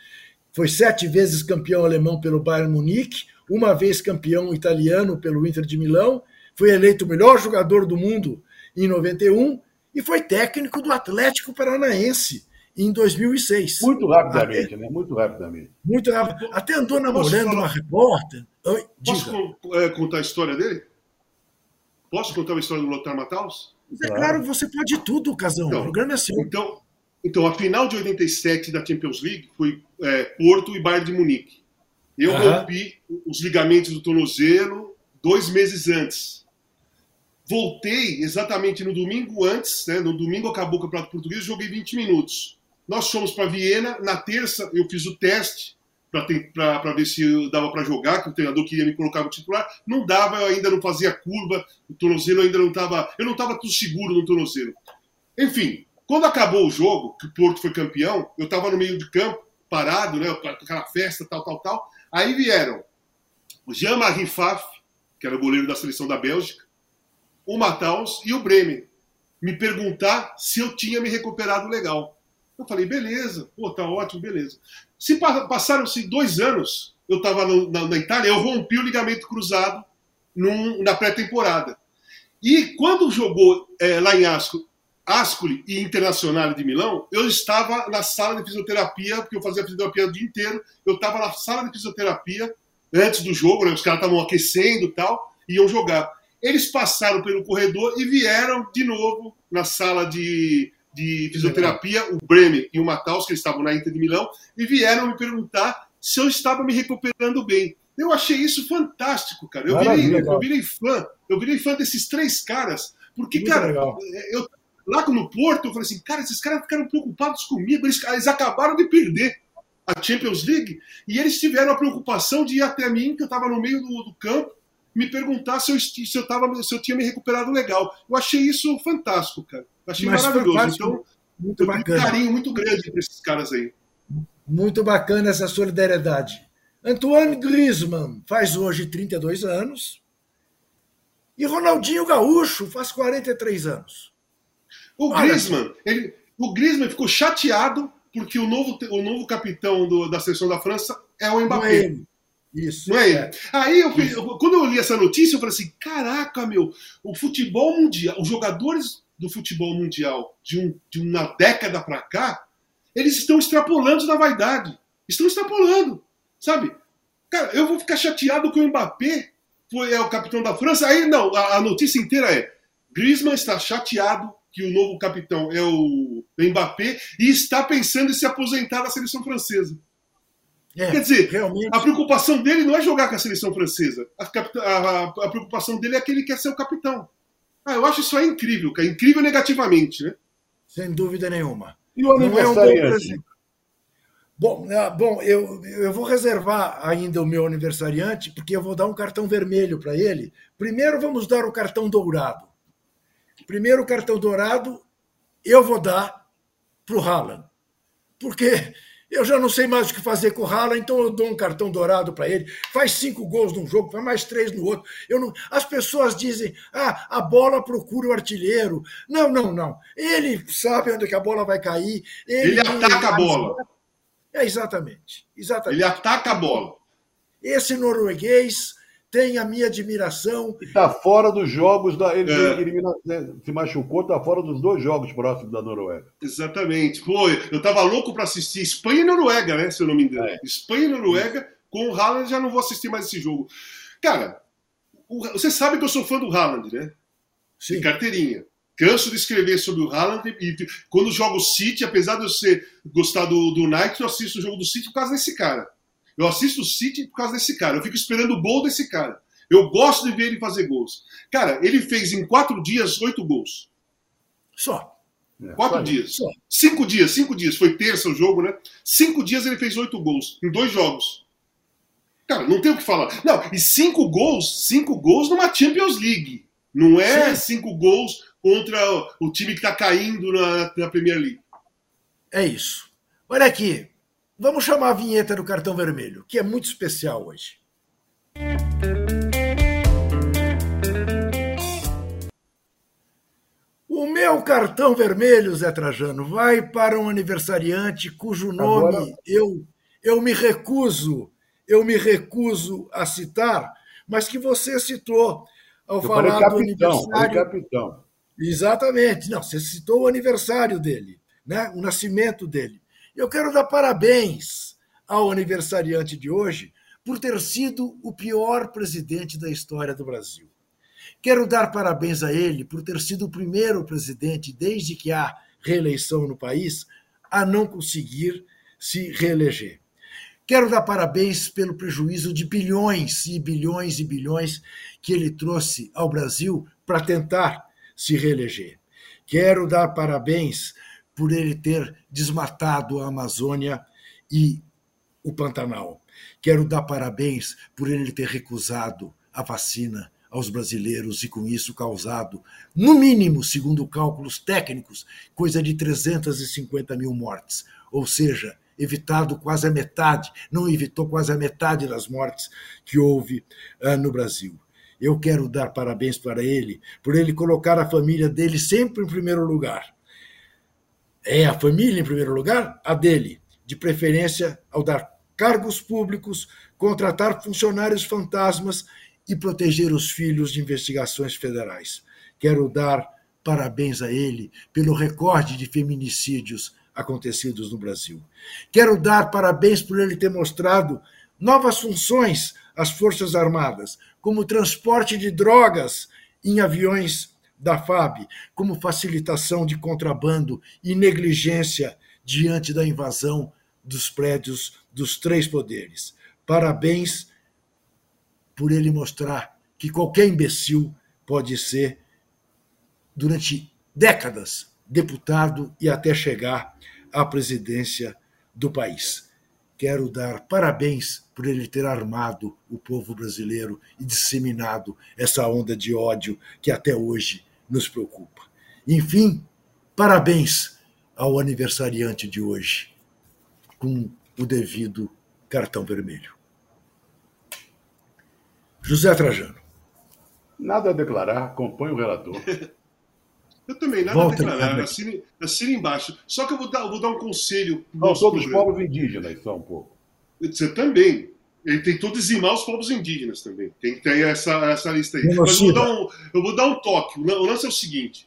foi sete vezes campeão alemão pelo Bayern Munique, uma vez campeão italiano pelo Inter de Milão, foi eleito o melhor jogador do mundo em 91 e foi técnico do Atlético Paranaense em 2006.
Muito rapidamente, Até, né? Muito rapidamente.
Muito rápido. Até andou namorando uma repórter.
Oi, Posso é, contar a história dele? Posso contar a história do Lothar Matthaus?
Mas é claro, você pode tudo, Casão. Então, o programa é seu.
Então, então, a final de 87 da Champions League foi é, Porto e Bayern de Munique. Eu uhum. rompi os ligamentos do tornozelo dois meses antes. Voltei exatamente no domingo antes, né, no domingo acabou o Campeonato Português, joguei 20 minutos. Nós fomos para Viena, na terça eu fiz o teste, para ver se dava para jogar, que o treinador queria me colocar no titular. Não dava, eu ainda não fazia curva, o tornozelo ainda não estava. Eu não estava tudo seguro no tornozelo. Enfim, quando acabou o jogo, que o Porto foi campeão, eu estava no meio de campo, parado, né? Aquela festa, tal, tal, tal. Aí vieram o Jean-Marie Pfaff, que era o goleiro da seleção da Bélgica, o Mataus e o Bremen, me perguntar se eu tinha me recuperado legal. Eu falei, beleza, pô, tá ótimo, beleza. Se passaram-se dois anos, eu estava na, Itália, eu rompi o ligamento cruzado num, na pré-temporada. E quando jogou é, lá em Ascoli, e Internacional de Milão, eu estava na sala de fisioterapia, porque eu fazia fisioterapia o dia inteiro, eu estava na sala de fisioterapia antes do jogo, né, os caras estavam aquecendo e tal, iam jogar. Eles passaram pelo corredor e vieram de novo na sala de, de fisioterapia, o Bremer e o Mataus, que estavam na Inter de Milão, e vieram me perguntar se eu estava me recuperando bem. Eu achei isso fantástico, cara. Eu virei, eu virei fã. Eu virei fã desses três caras. Porque, Muito cara, legal. eu, lá no Porto, eu falei assim, cara, esses caras ficaram preocupados comigo. Eles, eles acabaram de perder a Champions League e eles tiveram a preocupação de ir até mim, que eu estava no meio do, do, campo, me perguntar se eu, se, eu tava, se eu tinha me recuperado legal. Eu achei isso fantástico, cara. Achei Mas maravilhoso. Então, muito bacana. um carinho muito grande para esses caras aí.
Muito bacana essa solidariedade. Antoine Griezmann faz hoje 32 anos. E Ronaldinho Gaúcho faz 43 anos.
O Griezmann, ele, o Griezmann ficou chateado porque o novo, o novo capitão do, da seleção da França é o Mbappé. Não é ele. Isso. Não é, é. Aí, eu, quando eu li essa notícia, eu falei assim: caraca, meu, o futebol mundial, os jogadores do futebol mundial de, um, de uma década para cá, eles estão extrapolando na vaidade. Estão extrapolando, sabe? Cara, eu vou ficar chateado que o Mbappé foi, é o capitão da França. Aí, não, a, a notícia inteira é: Griezmann está chateado que o novo capitão é o Mbappé e está pensando em se aposentar da seleção francesa. É, Quer dizer, realmente... a preocupação dele não é jogar com a seleção francesa. A, a, a, preocupação dele é que ele quer ser o capitão. Ah, eu acho isso aí incrível, cara. Incrível negativamente, né?
Sem dúvida nenhuma.
E o não é um bom.
Bom, ah, bom eu, eu vou reservar ainda o meu aniversariante, porque eu vou dar um cartão vermelho para ele. Primeiro vamos dar o cartão dourado. Primeiro cartão dourado eu vou dar para o Haaland. Porque eu já não sei mais o que fazer com o Haaland, então eu dou um cartão dourado para ele. Faz cinco gols num jogo, faz mais três no outro. Eu não... As pessoas dizem, ah, a bola procura o artilheiro. Não, não, não. Ele sabe onde que a bola vai cair.
Ele, ele ataca a bola.
É, exatamente, exatamente.
Ele ataca a bola.
Esse norueguês tem a minha admiração.
Está fora dos jogos da. Ele é. elimina, né, se machucou, está fora dos dois jogos próximos da Noruega.
Exatamente. Pô, eu estava louco para assistir Espanha e Noruega, né? Se eu não me engano. É. Espanha e Noruega, com o Haaland já não vou assistir mais esse jogo. Cara, o, você sabe que eu sou fã do Haaland, né? Sim. De carteirinha. Canso de escrever sobre o Haaland e quando jogo o City, apesar de eu ser, gostar do, do Nike, eu assisto o jogo do City por causa desse cara. Eu assisto o City por causa desse cara. Eu fico esperando o gol desse cara. Eu gosto de ver ele fazer gols. Cara, ele fez em quatro dias oito gols.
Só.
É, quatro dias. Só. Cinco dias, cinco dias. Foi terça o jogo, né? Cinco dias ele fez oito gols. Em dois jogos. Cara, não tem o que falar. Não, e cinco gols, cinco gols numa Champions League. Não é Sim. cinco gols contra o time que está caindo na, na Premier League.
É isso. Olha aqui, Vamos chamar a vinheta do cartão vermelho, que é muito especial hoje. O meu cartão vermelho, Zé Trajano, vai para um aniversariante cujo nome Agora... eu, eu me recuso, eu me recuso a citar, mas que você citou ao eu falar capitão, do aniversário.
Capitão.
Exatamente. Não, você citou o aniversário dele, né? o nascimento dele. Eu quero dar parabéns ao aniversariante de hoje por ter sido o pior presidente da história do Brasil. Quero dar parabéns a ele por ter sido o primeiro presidente, desde que há reeleição no país, a não conseguir se reeleger. Quero dar parabéns pelo prejuízo de bilhões e bilhões e bilhões que ele trouxe ao Brasil para tentar se reeleger. Quero dar parabéns por ele ter desmatado a Amazônia e o Pantanal. Quero dar parabéns por ele ter recusado a vacina aos brasileiros e, com isso, causado, no mínimo, segundo cálculos técnicos, coisa de 350 mil mortes. Ou seja, evitado quase a metade, não evitou quase a metade das mortes que houve uh, no Brasil. Eu quero dar parabéns para ele por ele colocar a família dele sempre em primeiro lugar é a família, em primeiro lugar, a dele, de preferência ao dar cargos públicos, contratar funcionários fantasmas e proteger os filhos de investigações federais. Quero dar parabéns a ele pelo recorde de feminicídios acontecidos no Brasil. Quero dar parabéns por ele ter mostrado novas funções às Forças Armadas, como transporte de drogas em aviões da FAB como facilitação de contrabando e negligência diante da invasão dos prédios dos três poderes. Parabéns por ele mostrar que qualquer imbecil pode ser, durante décadas, deputado e até chegar à presidência do país. Quero dar parabéns por ele ter armado o povo brasileiro e disseminado essa onda de ódio que até hoje nos preocupa. Enfim, parabéns ao aniversariante de hoje, com o devido cartão vermelho. José Trajano.
Nada a declarar, acompanhe o relator.
Eu também, nada Volta a declarar. Assine, assine embaixo. Só que eu vou dar, eu vou dar um conselho.
Não, todos os povos indígenas só um pouco.
Você também. Ele tentou dizimar os povos indígenas também. Tem que ter essa, essa lista aí. Mas eu vou, dar um, eu vou dar um toque. O lance é o seguinte: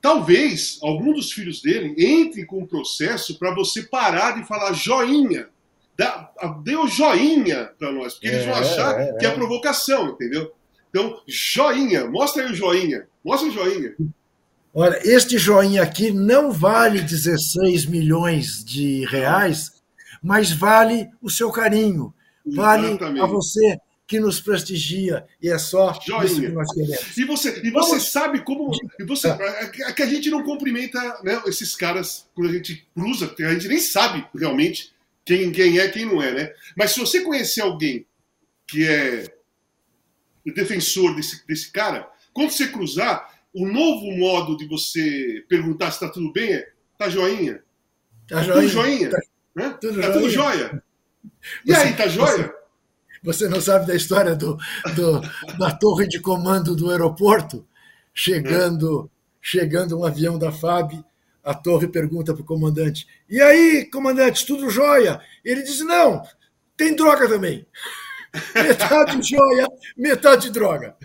talvez algum dos filhos dele entre com um processo para você parar de falar joinha. Dá, dê o joinha para nós, porque é, eles vão é, achar é, é. que é provocação, entendeu? Então, joinha, mostra aí o joinha. Mostra o joinha.
Olha, este joinha aqui não vale 16 milhões de reais, mas vale o seu carinho Vale Exatamente. a você que nos prestigia e é só Joinha. isso que nós queremos.
E você, e você sabe como. E você, é. é que a gente não cumprimenta né, esses caras quando a gente cruza, a gente nem sabe realmente quem, quem é quem não é, né? Mas se você conhecer alguém que é defensor desse, desse cara, quando você cruzar, o novo modo de você perguntar se está tudo bem é: tá joinha?
Tá joinha. Tudo
joinha? Tá, né? tudo, tá tudo joia. E você, aí, tá joia?
Você, você, não sabe da história do, do, da torre de comando do aeroporto? Chegando, é. chegando um avião da FAB, a torre pergunta para o comandante: E aí, comandante, tudo jóia? Ele diz: Não, tem droga também. Metade joia, metade droga.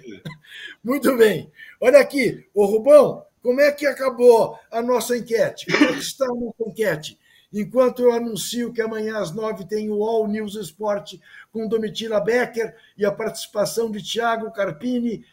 Muito bem. Olha aqui, o Rubão, como é que acabou a nossa enquete? Como é que está a nossa enquete? Enquanto eu anuncio que amanhã às nove tem o All News Esporte com Domitila Becker e a participação de Tiago Carpini,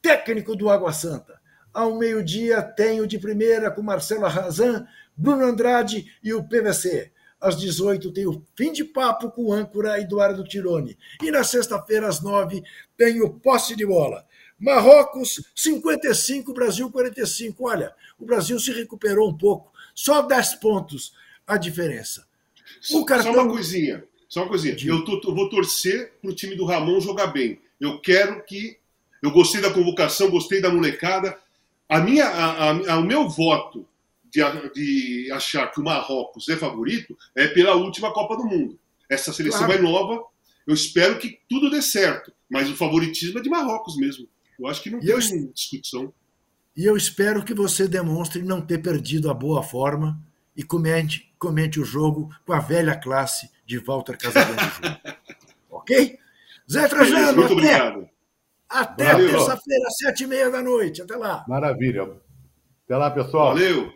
técnico do Água Santa. Ao meio-dia tenho de primeira com Marcelo Razan, Bruno Andrade e o PVC. Às 18 tem o Fim de Papo com o âncora Eduardo Tironi. E na sexta-feira, às 9, tem o Posse de Bola. Marrocos 55, Brasil 45. Olha, o Brasil se recuperou um pouco, só 10 pontos a diferença.
O cartão... Só uma coisinha, só uma coisinha. Eu, tô, eu vou torcer para o time do Ramon jogar bem. Eu quero que. Eu gostei da convocação, gostei da molecada. A minha, a, a, o meu voto de, de achar que o Marrocos é favorito é pela última Copa do Mundo. Essa seleção claro. é nova, eu espero que tudo dê certo, mas o favoritismo é de Marrocos mesmo. Eu acho que não e tem eu, discussão.
E eu espero que você demonstre não ter perdido a boa forma e comente, comente o jogo com a velha classe de Walter Casagrande ok? Zé Trajano,
Muito até, obrigado.
Até terça-feira, sete e meia da noite. Até lá.
Maravilha. Até lá, pessoal.
Valeu.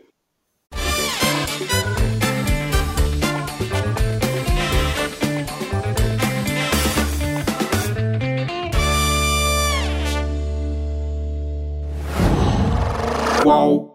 Qual?